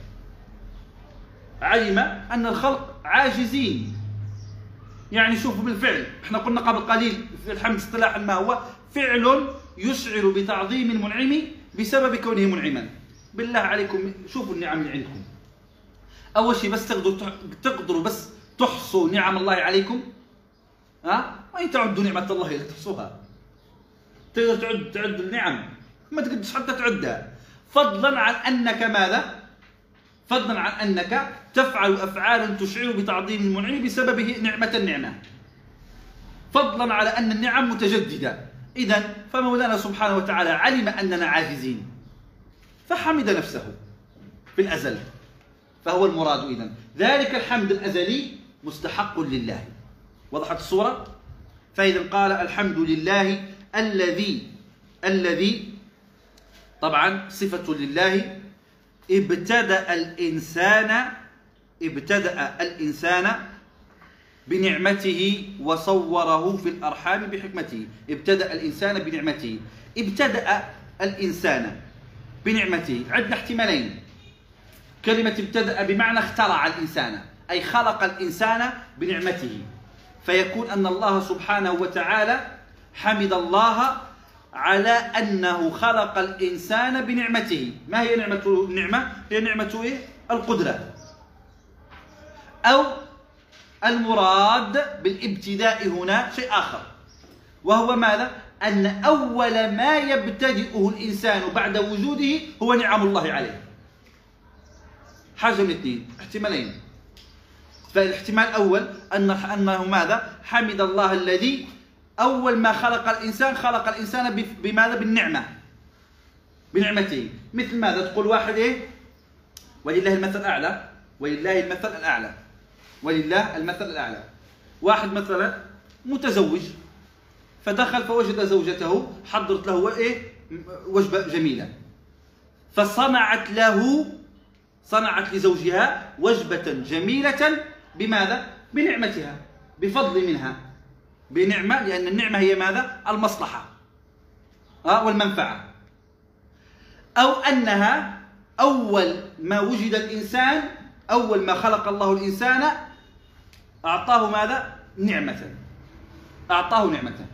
علم أن الخلق عاجزين. يعني شوفوا بالفعل إحنا قلنا قبل قليل الحمد اصطلاحا ما هو فعل يشعر بتعظيم المنعم بسبب كونه منعما. بالله عليكم شوفوا النعم اللي عندكم. أول شيء بس تقدروا تقدروا بس تحصوا نعم الله عليكم. ها؟ وإن تعدوا نعمة الله لا تحصوها. تقدر تعد تعد النعم. ما تقدرش حتى تعدها. فضلا عن أنك ماذا؟ فضلا عن أنك تفعل أفعالا تشعر بتعظيم المنعم بسبب نعمة النعمة. فضلا على أن النعم متجددة. اذا فمولانا سبحانه وتعالى علم أننا عاجزين. فحمد نفسه في الأزل. فهو المراد اذا ذلك الحمد الأزلي مستحق لله. وضحت الصورة؟ فإذا قال الحمد لله الذي الذي طبعا صفة لله ابتدأ الإنسان ابتدأ الإنسان بنعمته وصوره في الأرحام بحكمته. ابتدأ الإنسان بنعمته. ابتدأ الإنسان بنعمته. عندنا احتمالين. كلمة ابتدأ بمعنى اخترع الإنسان أي خلق الإنسان بنعمته. فيكون أن الله سبحانه وتعالى حمد الله على أنه خلق الإنسان بنعمته ما هي نعمة النعمة؟ هي نعمة إيه؟ القدرة أو المراد بالابتداء هنا شيء آخر وهو ماذا؟ أن أول ما يبتدئه الإنسان بعد وجوده هو نعم الله عليه حاجة من اثنين احتمالين فالاحتمال الأول أن أنه ماذا؟ حمد الله الذي أول ما خلق الإنسان خلق الإنسان بماذا؟ بالنعمة بنعمته مثل ماذا؟ تقول واحد إيه؟ ولله المثل الأعلى ولله المثل الأعلى ولله المثل الأعلى واحد مثلا متزوج فدخل فوجد زوجته حضرت له إيه؟ وجبة جميلة فصنعت له صنعت لزوجها وجبة جميلة بماذا؟ بنعمتها بفضل منها بنعمة لأن النعمة هي ماذا؟ المصلحة آه والمنفعة. أو أنها أول ما وجد الإنسان أول ما خلق الله الإنسان أعطاه ماذا؟ نعمة. أعطاه نعمة.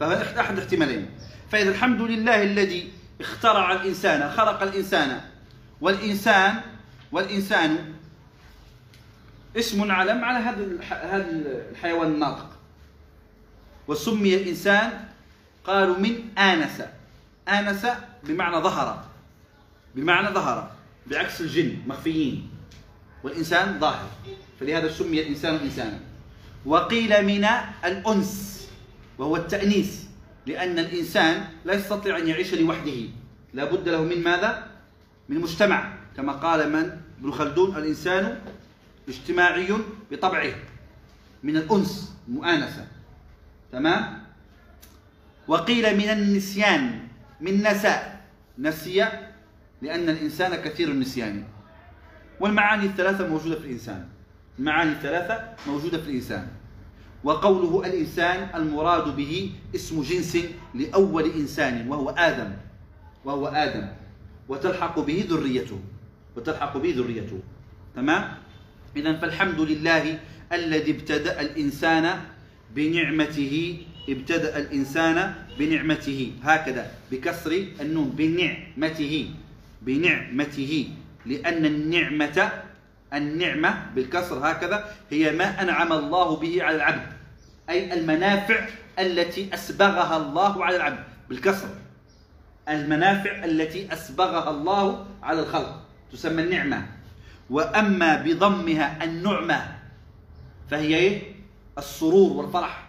فهذا أحد الاحتمالين. فإذا الحمد لله الذي اخترع الإنسان خلق الإنسان والإنسان والإنسان اسم علم على هذا الحيوان الناطق. وسمي الإنسان قالوا من آنس. آنس بمعنى ظهر. بمعنى ظهر. بعكس الجن مخفيين. والإنسان ظاهر. فلهذا سمي الإنسان إنسانا. وقيل من الأنس وهو التأنيس. لأن الإنسان لا يستطيع أن يعيش لوحده. لا بد له من ماذا؟ من مجتمع. كما قال من؟ ابن خلدون الإنسان اجتماعي بطبعه. من الأنس المؤانسة تمام؟ وقيل من النسيان من نساء. نسي لأن الإنسان كثير النسيان. والمعاني الثلاثة موجودة في الإنسان. المعاني الثلاثة موجودة في الإنسان. وقوله الإنسان المراد به اسم جنس لأول إنسان وهو آدم. وهو آدم. وتلحق به ذريته. وتلحق به ذريته. تمام؟ إذا فالحمد لله الذي ابتدأ الإنسان بنعمته ابتدأ الإنسان بنعمته. هكذا بكسر النون بنعمته. بنعمته. لأن النعمة النعمة بالكسر هكذا هي ما أنعم الله به على العبد. أي المنافع التي أسبغها الله على العبد. بالكسر. المنافع التي أسبغها الله على الخلق. تسمى النعمة. وأما بضمها النعمة فهي إيه؟ السرور والفرح.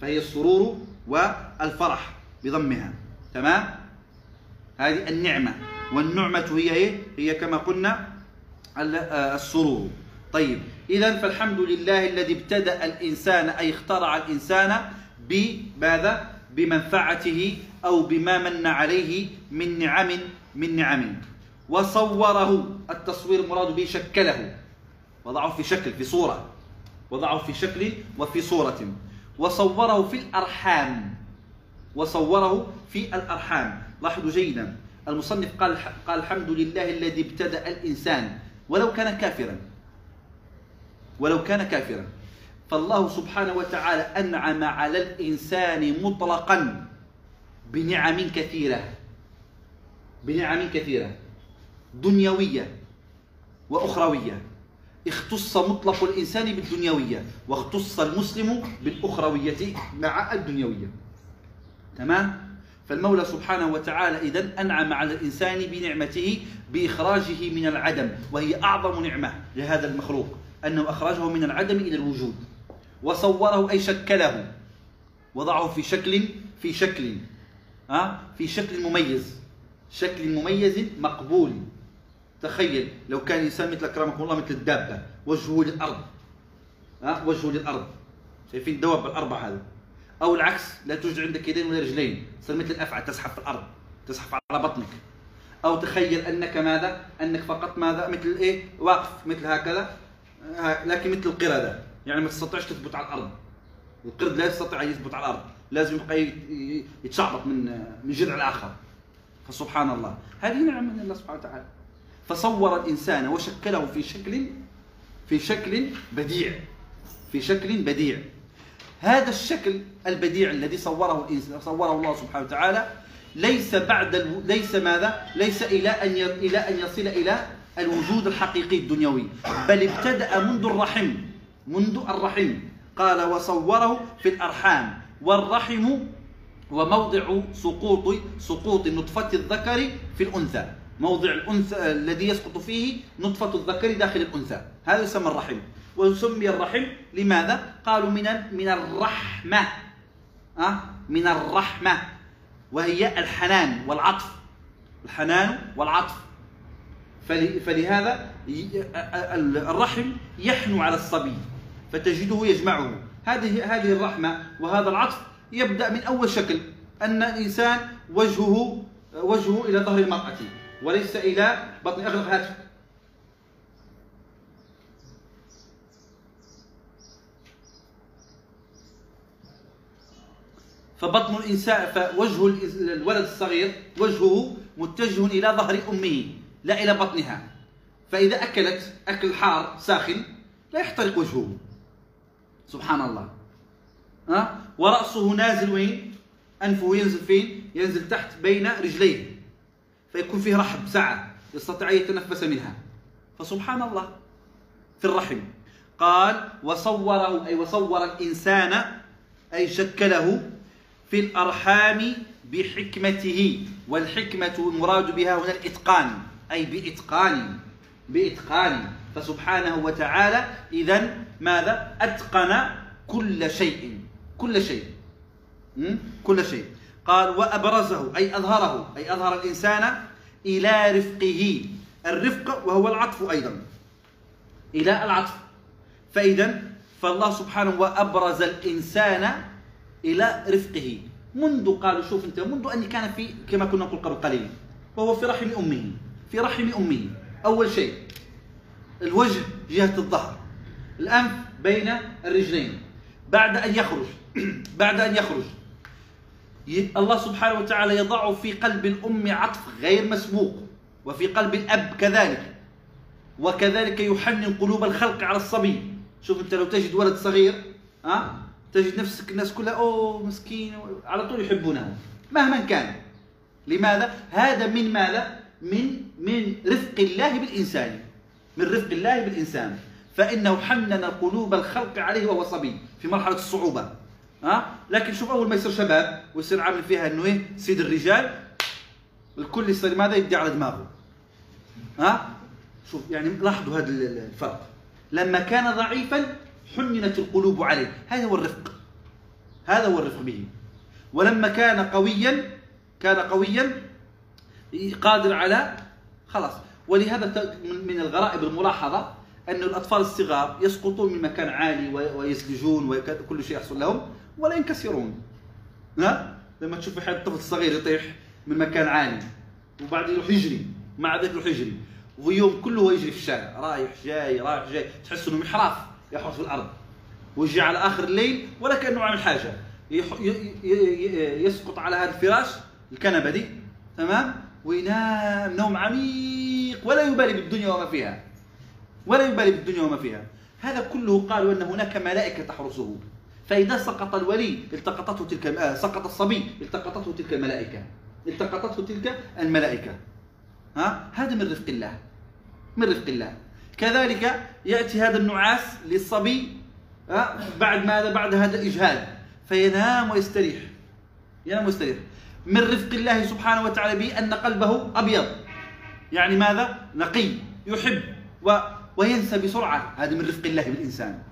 فهي السرور والفرح بضمها. تمام؟ هذه النعمة. والنعمة هي إيه؟ هي كما قلنا آه، السرور. طيب إذا فالحمد لله الذي ابتدأ الإنسان أي اخترع الإنسان بماذا؟ بمنفعته أو بما من عليه من نعم من نعم. وصوره. التصوير المراد به شكله. وضعه في شكل في صورة. وضعه في شكل وفي صورة. وصوره في الأرحام. وصوره في الأرحام. لاحظوا جيدا. المصنف قال قال الحمد لله الذي ابتدأ الإنسان. ولو كان كافرا. ولو كان كافرا. فالله سبحانه وتعالى أنعم على الإنسان مطلقا بنعم كثيرة. بنعم كثيرة. دنيوية وأخروية. اختص مطلق الإنسان بالدنيوية واختص المسلم بالأخروية مع الدنيوية. تمام؟ فالمولى سبحانه وتعالى إذا أنعم على الإنسان بنعمته بإخراجه من العدم وهي أعظم نعمة لهذا المخلوق أنه أخرجه من العدم إلى الوجود وصوره أي شكله وضعه في شكل في شكل في شكل مميز شكل مميز مقبول. تخيل لو كان انسان مثل اكرمكم الله مثل الدابة. وجهه للأرض. ها؟ وجهه للأرض. شايفين الدواب الأربع هذا أو العكس لا توجد عندك يدين ولا رجلين. تصير مثل الأفعى تزحف في الأرض. تزحف على بطنك. أو تخيل أنك ماذا؟ أنك فقط ماذا؟ مثل إيه؟ واقف مثل هكذا. لكن مثل القردة. يعني ما تستطيعش تثبت على الأرض. القرد لا يستطيع أن يثبت على الأرض. لازم يبقى يتشعبط من من جذع الآخر. فسبحان الله. هذه نعمة من الله سبحانه وتعالى. فصور الإنسان وشكله في شكل في شكل بديع في شكل بديع. هذا الشكل البديع الذي صوره صوره الله سبحانه وتعالى ليس بعد ليس ماذا؟ ليس إلى أن إلى أن يصل إلى الوجود الحقيقي الدنيوي. بل ابتدأ منذ الرحم منذ الرحم. قال وصوره في الأرحام والرحم وموضع سقوط سقوط نطفة الذكر في الأنثى. موضع الأنثى الذي يسقط فيه نطفة الذكر داخل الأنثى. هذا يسمى الرحم. وسمي الرحم لماذا؟ قالوا من من الرحمة. أه؟ من الرحمة. وهي الحنان والعطف. الحنان والعطف. فلهذا الرحم يحنو على الصبي فتجده يجمعه. هذه هذه الرحمة وهذا العطف يبدأ من أول شكل أن الإنسان وجهه وجهه إلى ظهر المرأة. وليس إلى بطن أغلق هاتف فبطن الإنسان فوجه الولد الصغير وجهه متجه إلى ظهر أمه لا إلى بطنها. فإذا أكلت أكل حار ساخن لا يحترق وجهه. سبحان الله. ها؟ ورأسه نازل وين؟ أنفه ينزل فين؟ ينزل تحت بين رجليه. فيكون فيه رحب سعة يستطيع أن يتنفس منها. فسبحان الله في الرحم. قال وصوره أي وصور الإنسان أي شكله في الأرحام بحكمته. والحكمة المراد بها هنا الإتقان أي بإتقان بإتقان. فسبحانه وتعالى إذا ماذا؟ أتقن كل شيء كل شيء كل شيء. قال وأبرزه أي أظهره أي أظهر الإنسان إلى رفقه. الرفق وهو العطف أيضا. إلى العطف. فإذا فالله سبحانه وأبرز الإنسان إلى رفقه. منذ قالوا شوف أنت منذ أن كان في كما كنا نقول قبل قليل وهو في رحم أمه. في رحم أمه. أول شيء الوجه جهة الظهر. الأنف بين الرجلين. بعد أن يخرج بعد أن يخرج. الله سبحانه وتعالى يضع في قلب الأم عطف غير مسبوق وفي قلب الأب كذلك. وكذلك يحنن قلوب الخلق على الصبي. شوف أنت لو تجد ولد صغير ها؟ تجد نفسك الناس كلها أوه مسكين. على طول يحبونه مهما كان. لماذا؟ هذا من ماذا؟ من من رفق الله بالإنسان. من رفق الله بالإنسان. فإنه حنن قلوب الخلق عليه وهو صبي في مرحلة الصعوبة. ها؟ لكن شوف أول ما يصير شباب ويصير عامل فيها إنه إيه سيد الرجال الكل يصير ماذا؟ يدي على دماغه. ها؟ شوف يعني لاحظوا هذا الفرق. لما كان ضعيفا حننت القلوب عليه. هذا هو الرفق. هذا هو الرفق به. ولما كان قويا كان قويا قادر على خلاص. ولهذا من الغرائب الملاحظة أن الأطفال الصغار يسقطون من مكان عالي ويسلجون وكل شيء يحصل لهم. ولا ينكسرون. ها؟ لما تشوف حد طفل صغير يطيح من مكان عالي وبعدين يروح يجري مع ذلك يروح يجري ويوم كله هو يجري في الشارع رايح جاي رايح جاي تحس إنه محراف يحوط في الأرض. ويجي على آخر الليل ولا كأنه عامل حاجة. يسقط على هذا الفراش الكنبة دي تمام؟ وينام نوم عميق ولا يبالي بالدنيا وما فيها. ولا يبالي بالدنيا وما فيها. هذا كله قالوا أن هناك ملائكة تحرسه. فإذا سقط الولي التقطته تلك آه سقط الصبي التقطته تلك الملائكة. التقطته تلك الملائكة. ها؟ هذا من رفق الله. من رفق الله. كذلك يأتي هذا النعاس للصبي ها؟ بعد ماذا؟ بعد هذا الإجهاد. فينام ويستريح. ينام ويستريح. من رفق الله سبحانه وتعالى به أن قلبه أبيض. يعني ماذا؟ نقي يحب و وينسى بسرعة. هذا من رفق الله بالإنسان.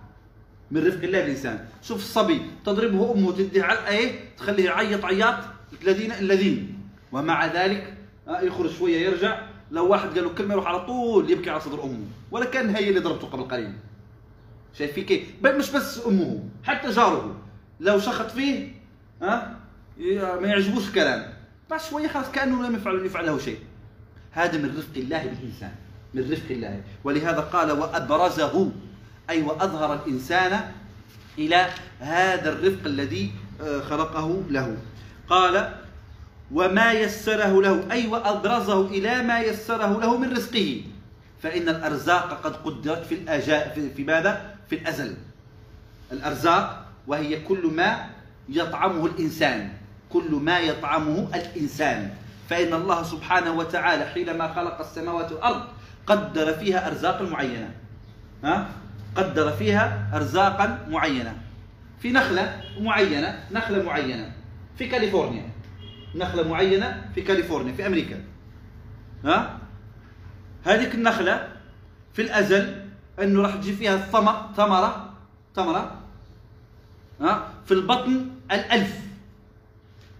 من رفق الله الإنسان. شوف الصبي تضربه أمه تديه علقه إيه؟ تخليه يعيط عياط الذين الذين. ومع ذلك آه، يخرج شوية يرجع. لو واحد قال له كلمة يروح على طول يبكي على صدر أمه. ولا كان هي اللي ضربته قبل قليل. شايف كيف؟ بل مش بس أمه حتى جاره. لو شخط فيه ها آه، ما يعجبوش الكلام. بعد شوية خلاص كأنه لم يفعل يفعل له شيء. هذا من رفق الله بالانسان من رفق الله. ولهذا قال وأبرزه أي وأظهر الإنسان إلى هذا الرفق الذي آه، خلقه له. قال وما يسره له. أي وأبرزه إلى ما يسره له من رزقه. فإن الأرزاق قد قدرت في الأجاء في ماذا؟ في الأزل. الأرزاق وهي كل ما يطعمه الإنسان. كل ما يطعمه الإنسان. فإن الله سبحانه وتعالى حينما خلق السماوات والأرض قدر فيها أرزاق معينة. ها؟ قدر فيها أرزاقا معينة. في نخلة معينة نخلة معينة. في كاليفورنيا. نخلة معينة في كاليفورنيا في أمريكا. ها؟ هذيك النخلة في الأزل أنه راح تجي فيها ثمر ثمرة ثمرة. ها؟ في البطن الألف.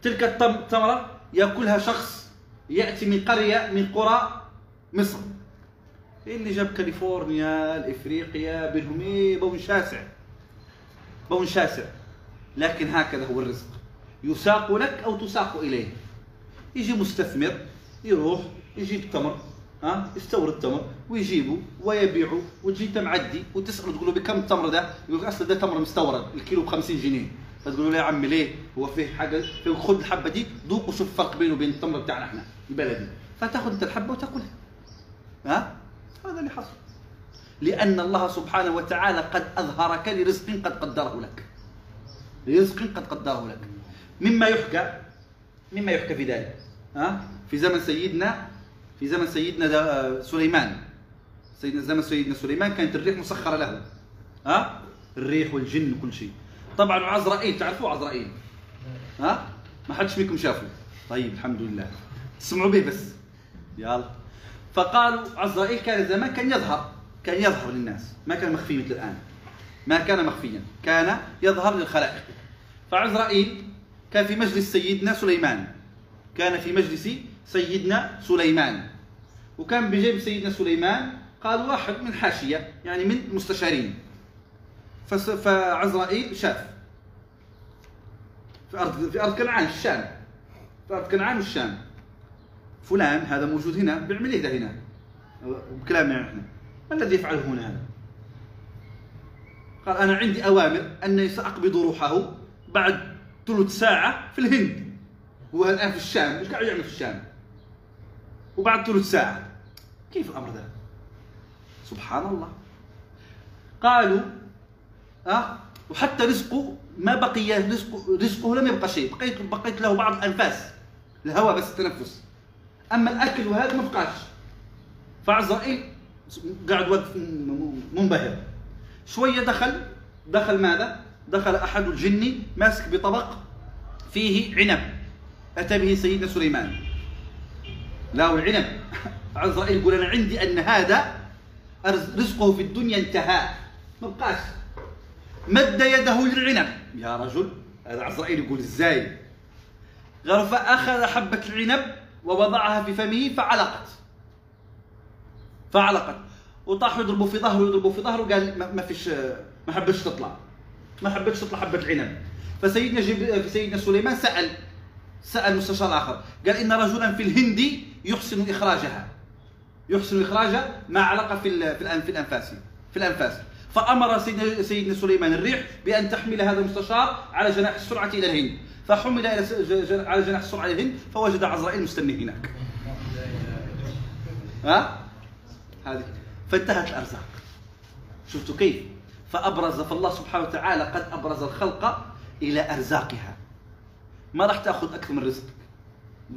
تلك الثمرة يأكلها شخص يأتي من قرية من قرى مصر. اللي جاب كاليفورنيا الإفريقيا بينهم إيه بون شاسع. بون شاسع. لكن هكذا هو الرزق. يساق لك أو تساق إليه. يجي مستثمر يروح يجيب تمر ها؟ يستورد تمر ويجيبه ويبيعه وتجي انت معدي وتسأله تقول له بكم التمر ده؟ يقول لك أصلا ده تمر مستورد الكيلو ب 50 جنيه. فتقول له يا عمي ليه؟ هو فيه حاجة خذ الحبة دي ذوق وشوف الفرق بينه وبين التمر بتاعنا إحنا البلدي. فتأخذ أنت الحبة وتأكلها. ها؟ هذا اللي حصل. لأن الله سبحانه وتعالى قد أظهرك لرزق قد قدره لك. لرزق قد قدره لك. مما يحكى مما يحكى في ذلك. ها؟ في زمن سيدنا في زمن سيدنا سليمان. سيدنا زمن سيدنا سليمان كانت الريح مسخرة له. ها؟ الريح والجن وكل شيء. طبعا عزرائيل تعرفوا عزرائيل؟ ها؟ ما حدش منكم شافه. طيب الحمد لله. تسمعوا به بس. يلا. فقالوا عزرائيل كان زمان كان يظهر كان يظهر للناس ما كان مخفي مثل الآن. ما كان مخفيا كان يظهر للخلائق. فعزرائيل كان في مجلس سيدنا سليمان. كان في مجلس سيدنا سليمان. وكان بجيب سيدنا سليمان قال واحد من حاشية يعني من المستشارين فعزرائيل شاف. في أرض في أرض كنعان الشام. في أرض كنعان والشام. فلان هذا موجود هنا بيعمل إيه ده هنا. بكلامنا إحنا. ما الذي يفعله هنا هذا؟ قال أنا عندي أوامر أني سأقبض روحه بعد ثلث ساعة في الهند. هو الآن في الشام. إيش قاعد يعمل في الشام؟ وبعد ثلث ساعة. كيف الأمر ذا سبحان الله. قالوا أه وحتى رزقه ما بقي رزقه, رزقه لم يبقى شيء. بقيت بقيت له بعض الأنفاس. الهواء بس التنفس. أما الأكل وهذا ما بقاش فعزرائيل قاعد واقف منبهر. شوية دخل دخل ماذا؟ دخل أحد الجن ماسك بطبق فيه عنب. أتى به سيدنا سليمان. لا العنب عزرائيل يقول أنا عندي أن هذا رزقه في الدنيا انتهى. ما بقاش مد يده للعنب. يا رجل هذا عزرائيل يقول إزاي؟ قال فأخذ حبة العنب ووضعها في فمه فعلقت. فعلقت. وطاح يضربه في ظهره يضربه في ظهره قال ما فيش ما حبتش تطلع. ما حبتش تطلع حبه العنب. فسيدنا جب... سيدنا سليمان سأل سأل مستشار آخر. قال إن رجلا في الهند يحسن إخراجها. يحسن اخراج ما علق في في الأنفاس في الأنفاس. فأمر سيدنا سيدنا سليمان الريح بأن تحمل هذا المستشار على جناح السرعة إلى الهند. فحمل إلى على جناح الهند فوجد عزرائيل مستني هناك. ها؟ هذه. فانتهت الأرزاق. شفتوا كيف؟ فأبرز فالله سبحانه وتعالى قد أبرز الخلق إلى أرزاقها. ما راح تأخذ أكثر من رزقك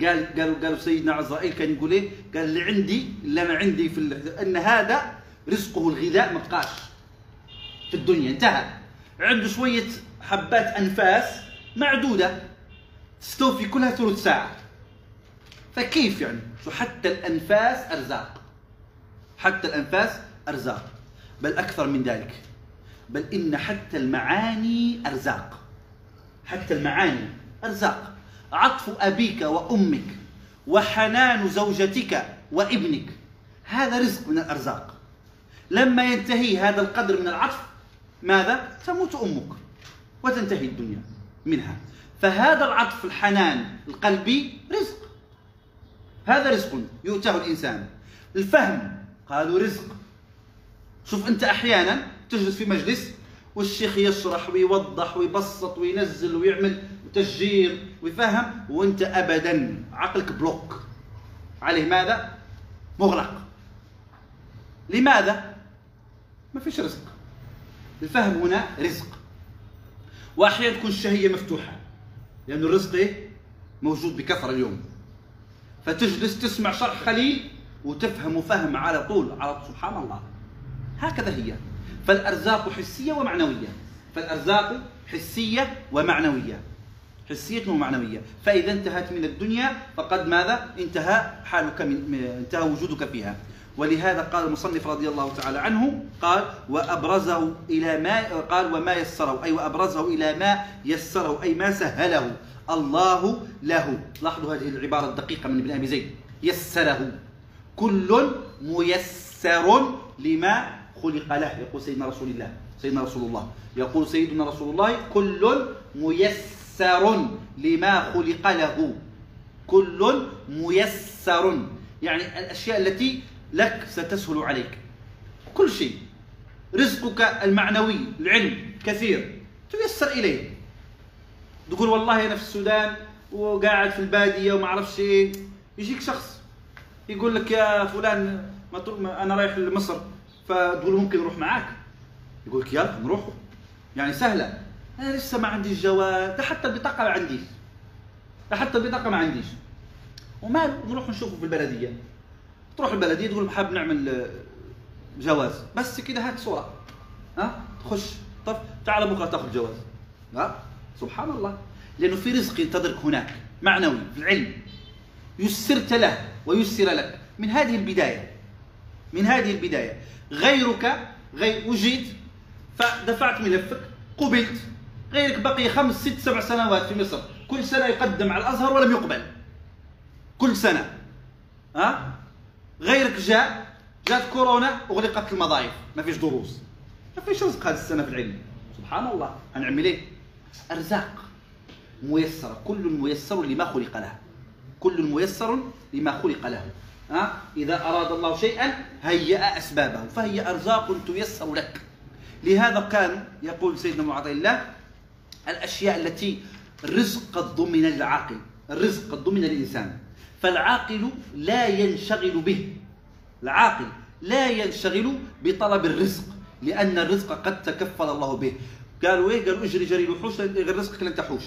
قال قالوا قالوا سيدنا عزرائيل كان يقول إيه؟ قال اللي عندي اللي أنا عندي في إن هذا رزقه الغذاء ما بقاش في الدنيا. انتهى. عنده شوية حبات أنفاس معدودة تستوفي كلها ثلث ساعة. فكيف يعني؟ حتى الأنفاس أرزاق. حتى الأنفاس أرزاق. بل أكثر من ذلك. بل إن حتى المعاني أرزاق. حتى المعاني أرزاق. عطف أبيك وأمك وحنان زوجتك وابنك. هذا رزق من الأرزاق. لما ينتهي هذا القدر من العطف ماذا؟ تموت أمك وتنتهي الدنيا. منها. فهذا العطف الحنان القلبي رزق. هذا رزق يؤتاه الإنسان. الفهم قالوا رزق. شوف أنت أحيانا تجلس في مجلس والشيخ يشرح ويوضح ويبسط وينزل ويعمل تشجير ويفهم وأنت ابدا عقلك بلوك. عليه ماذا؟ مغلق لماذا؟ ما فيش رزق. الفهم هنا رزق. وأحيانا تكون الشهية مفتوحة لأن الرزق إيه؟ موجود بكثرة اليوم. فتجلس تسمع شرح خليل وتفهم فهم على طول على سبحان الله. هكذا هي. فالأرزاق حسية ومعنوية. فالأرزاق حسية ومعنوية. حسية ومعنوية. فإذا انتهت من الدنيا فقد ماذا؟ انتهى حالك من انتهى وجودك فيها. ولهذا قال المصنف رضي الله تعالى عنه قال وأبرزه إلى ما قال وما يسره. أي وأبرزه إلى ما يسره. أي ما سهله. الله له. لاحظوا هذه العبارة الدقيقة من ابن أبي زيد. يسره. كل ميسر لما خلق له. يقول سيدنا رسول الله سيدنا رسول الله. يقول سيدنا رسول الله كل ميسر لما خلق له. كل ميسر. يعني الأشياء التي لك ستسهل عليك. كل شيء. رزقك المعنوي العلم كثير. تيسر إليه. تقول والله أنا في السودان وقاعد في البادية وما أعرفش إيه يجيك شخص يقول لك يا فلان ما أنا رايح لمصر. فتقول ممكن نروح معاك؟ يقول لك يلا نروح يعني سهلة. أنا لسه ما عنديش جواز ده حتى البطاقة ما عنديش. حتى البطاقة ما عنديش. وماله نروح نشوفه في البلدية. تروح البلديه تقول حاب نعمل آه، جواز. بس كده هات صورة. ها؟ تخش. طب تعال بكرة تاخذ جواز. ها سبحان الله. لأنه في رزق ينتظرك هناك معنوي في العلم. يسرت له ويسر لك. من هذه البداية. من هذه البداية. غيرك غير وجيت فدفعت ملفك قبلت. غيرك بقي خمس ست سبع سنوات في مصر. كل سنة يقدم على الأزهر ولم يقبل. كل سنة. ها؟ غيرك جاء جات كورونا أغلقت المضايف ما فيش دروس. ما فيش رزق هذه السنة في العلم. سبحان الله. هنعمل إيه؟ أرزاق ميسرة. كل ميسر لما خلق له. كل ميسر لما خلق له. ها؟ إذا أراد الله شيئا هيأ أسبابه. فهي أرزاق تيسر لك. لهذا كان يقول سيدنا معاذ الله الأشياء التي الرزق قد ضمن للعاقل الرزق قد ضمن الإنسان. فالعاقل لا ينشغل به. العاقل لا ينشغل بطلب الرزق لأن الرزق قد تكفل الله به. قالوا إيه؟ قالوا اجري جري الوحوش غير رزقك لن تحوش.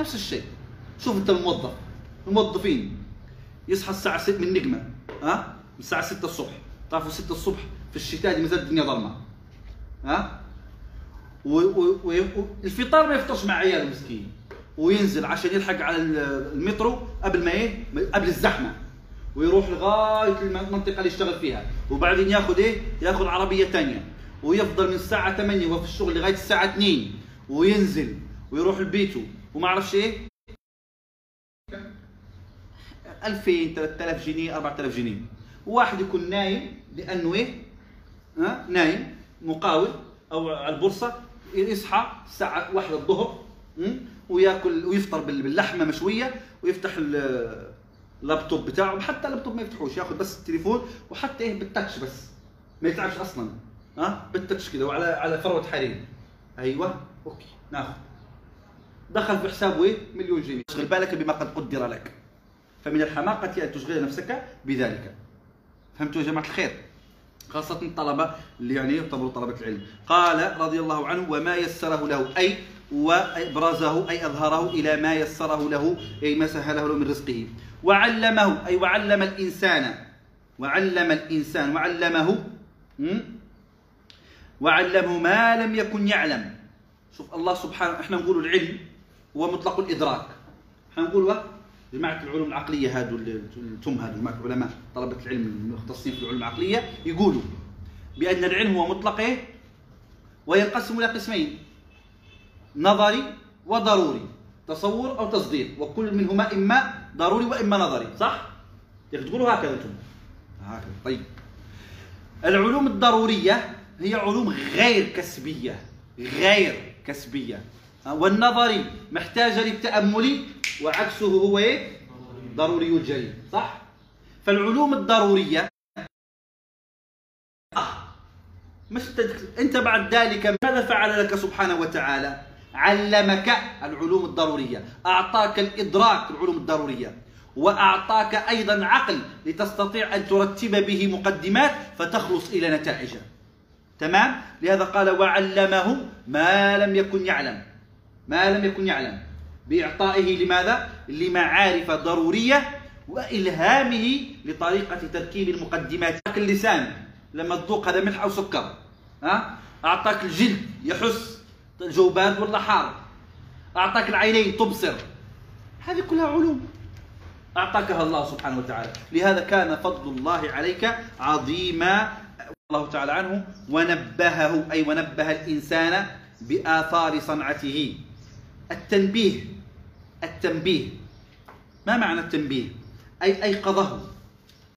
نفس الشيء. شوف أنت الموظف الموظفين. يصحى الساعة 6 من نجمة ها؟ من الساعة 6 الصبح. تعرفوا 6 الصبح في الشتاء مازال الدنيا ظلمة. ها؟ والفطار ما يفطرش مع عياله مسكين. وينزل عشان يلحق على المترو قبل ما إيه؟ قبل الزحمة. ويروح لغاية المنطقة اللي يشتغل فيها. وبعدين ياخذ إيه؟ ياخذ عربية ثانية ويفضل من الساعة 8 وهو في الشغل لغاية الساعة 2 وينزل. ويروح لبيته. وما أعرفش إيه 2000 3000 جنيه 4000 جنيه. واحد يكون نايم لأنه إيه؟ ها؟ نايم مقاول أو على البورصة يصحى الساعة 1 الظهر وياكل ويفطر باللحمة مشوية ويفتح اللابتوب بتاعه. حتى اللابتوب ما يفتحوش ياخذ بس التليفون وحتى إيه بالتاتش بس. ما يتعبش أصلا. ها؟ بالتاتش كده وعلى على فروة حرير. أيوه. أوكي. ناخذ دخل في حسابه إيه مليون جنيه. اشغل بالك بما قد قدر لك. فمن الحماقة أن تشغل نفسك بذلك. فهمتوا يا جماعة الخير؟ خاصة الطلبة اللي يعني يعتبروا طلبة العلم. قال رضي الله عنه وما يسره له أي وأبرزه أي أظهره إلى ما يسره له أي ما سهله له من رزقه. وعلمه أي وعلم الإنسان. وعلم الإنسان. وعلمه وعلمه ما لم يكن يعلم. شوف الله سبحانه إحنا نقول العلم هو مطلق الإدراك. إحنا نقول جماعة العلوم العقلية هادو أنتم هادو جماعة العلماء طلبة العلم المختصين في العلوم العقلية يقولوا بأن العلم هو مطلق إيه؟ وينقسم إلى قسمين. نظري وضروري. تصور أو تصديق. وكل منهما إما ضروري وإما نظري. صح؟ تقولوا هكذا أنتم. هكذا. طيب. العلوم الضرورية هي علوم غير كسبية. غير كسبية. والنظري محتاجة للتأمل وعكسه هو إيه؟ ضروري الجلي صح؟ فالعلوم الضرورية مش أنت بعد ذلك ماذا فعل لك سبحانه وتعالى؟ علمك العلوم الضرورية. أعطاك الإدراك العلوم الضرورية. وأعطاك أيضا عقل لتستطيع أن ترتب به مقدمات فتخلص إلى نتائج. تمام؟ لهذا قال وعلمه ما لم يكن يعلم. ما لم يكن يعلم. بإعطائه لماذا؟ لمعارف ضرورية وإلهامه لطريقة تركيب المقدمات. اللسان لما تذوق هذا ملح أو سكر؟ أعطاك الجلد يحس. جو بارد ولا حار؟ أعطاك العينين تبصر. هذه كلها علوم. أعطاكها الله سبحانه وتعالى. لهذا كان فضل الله عليك عظيما. الله تعالى عنه ونبهه أي ونبه الإنسان بآثار صنعته. التنبيه التنبيه. ما معنى التنبيه؟ أي أيقظه.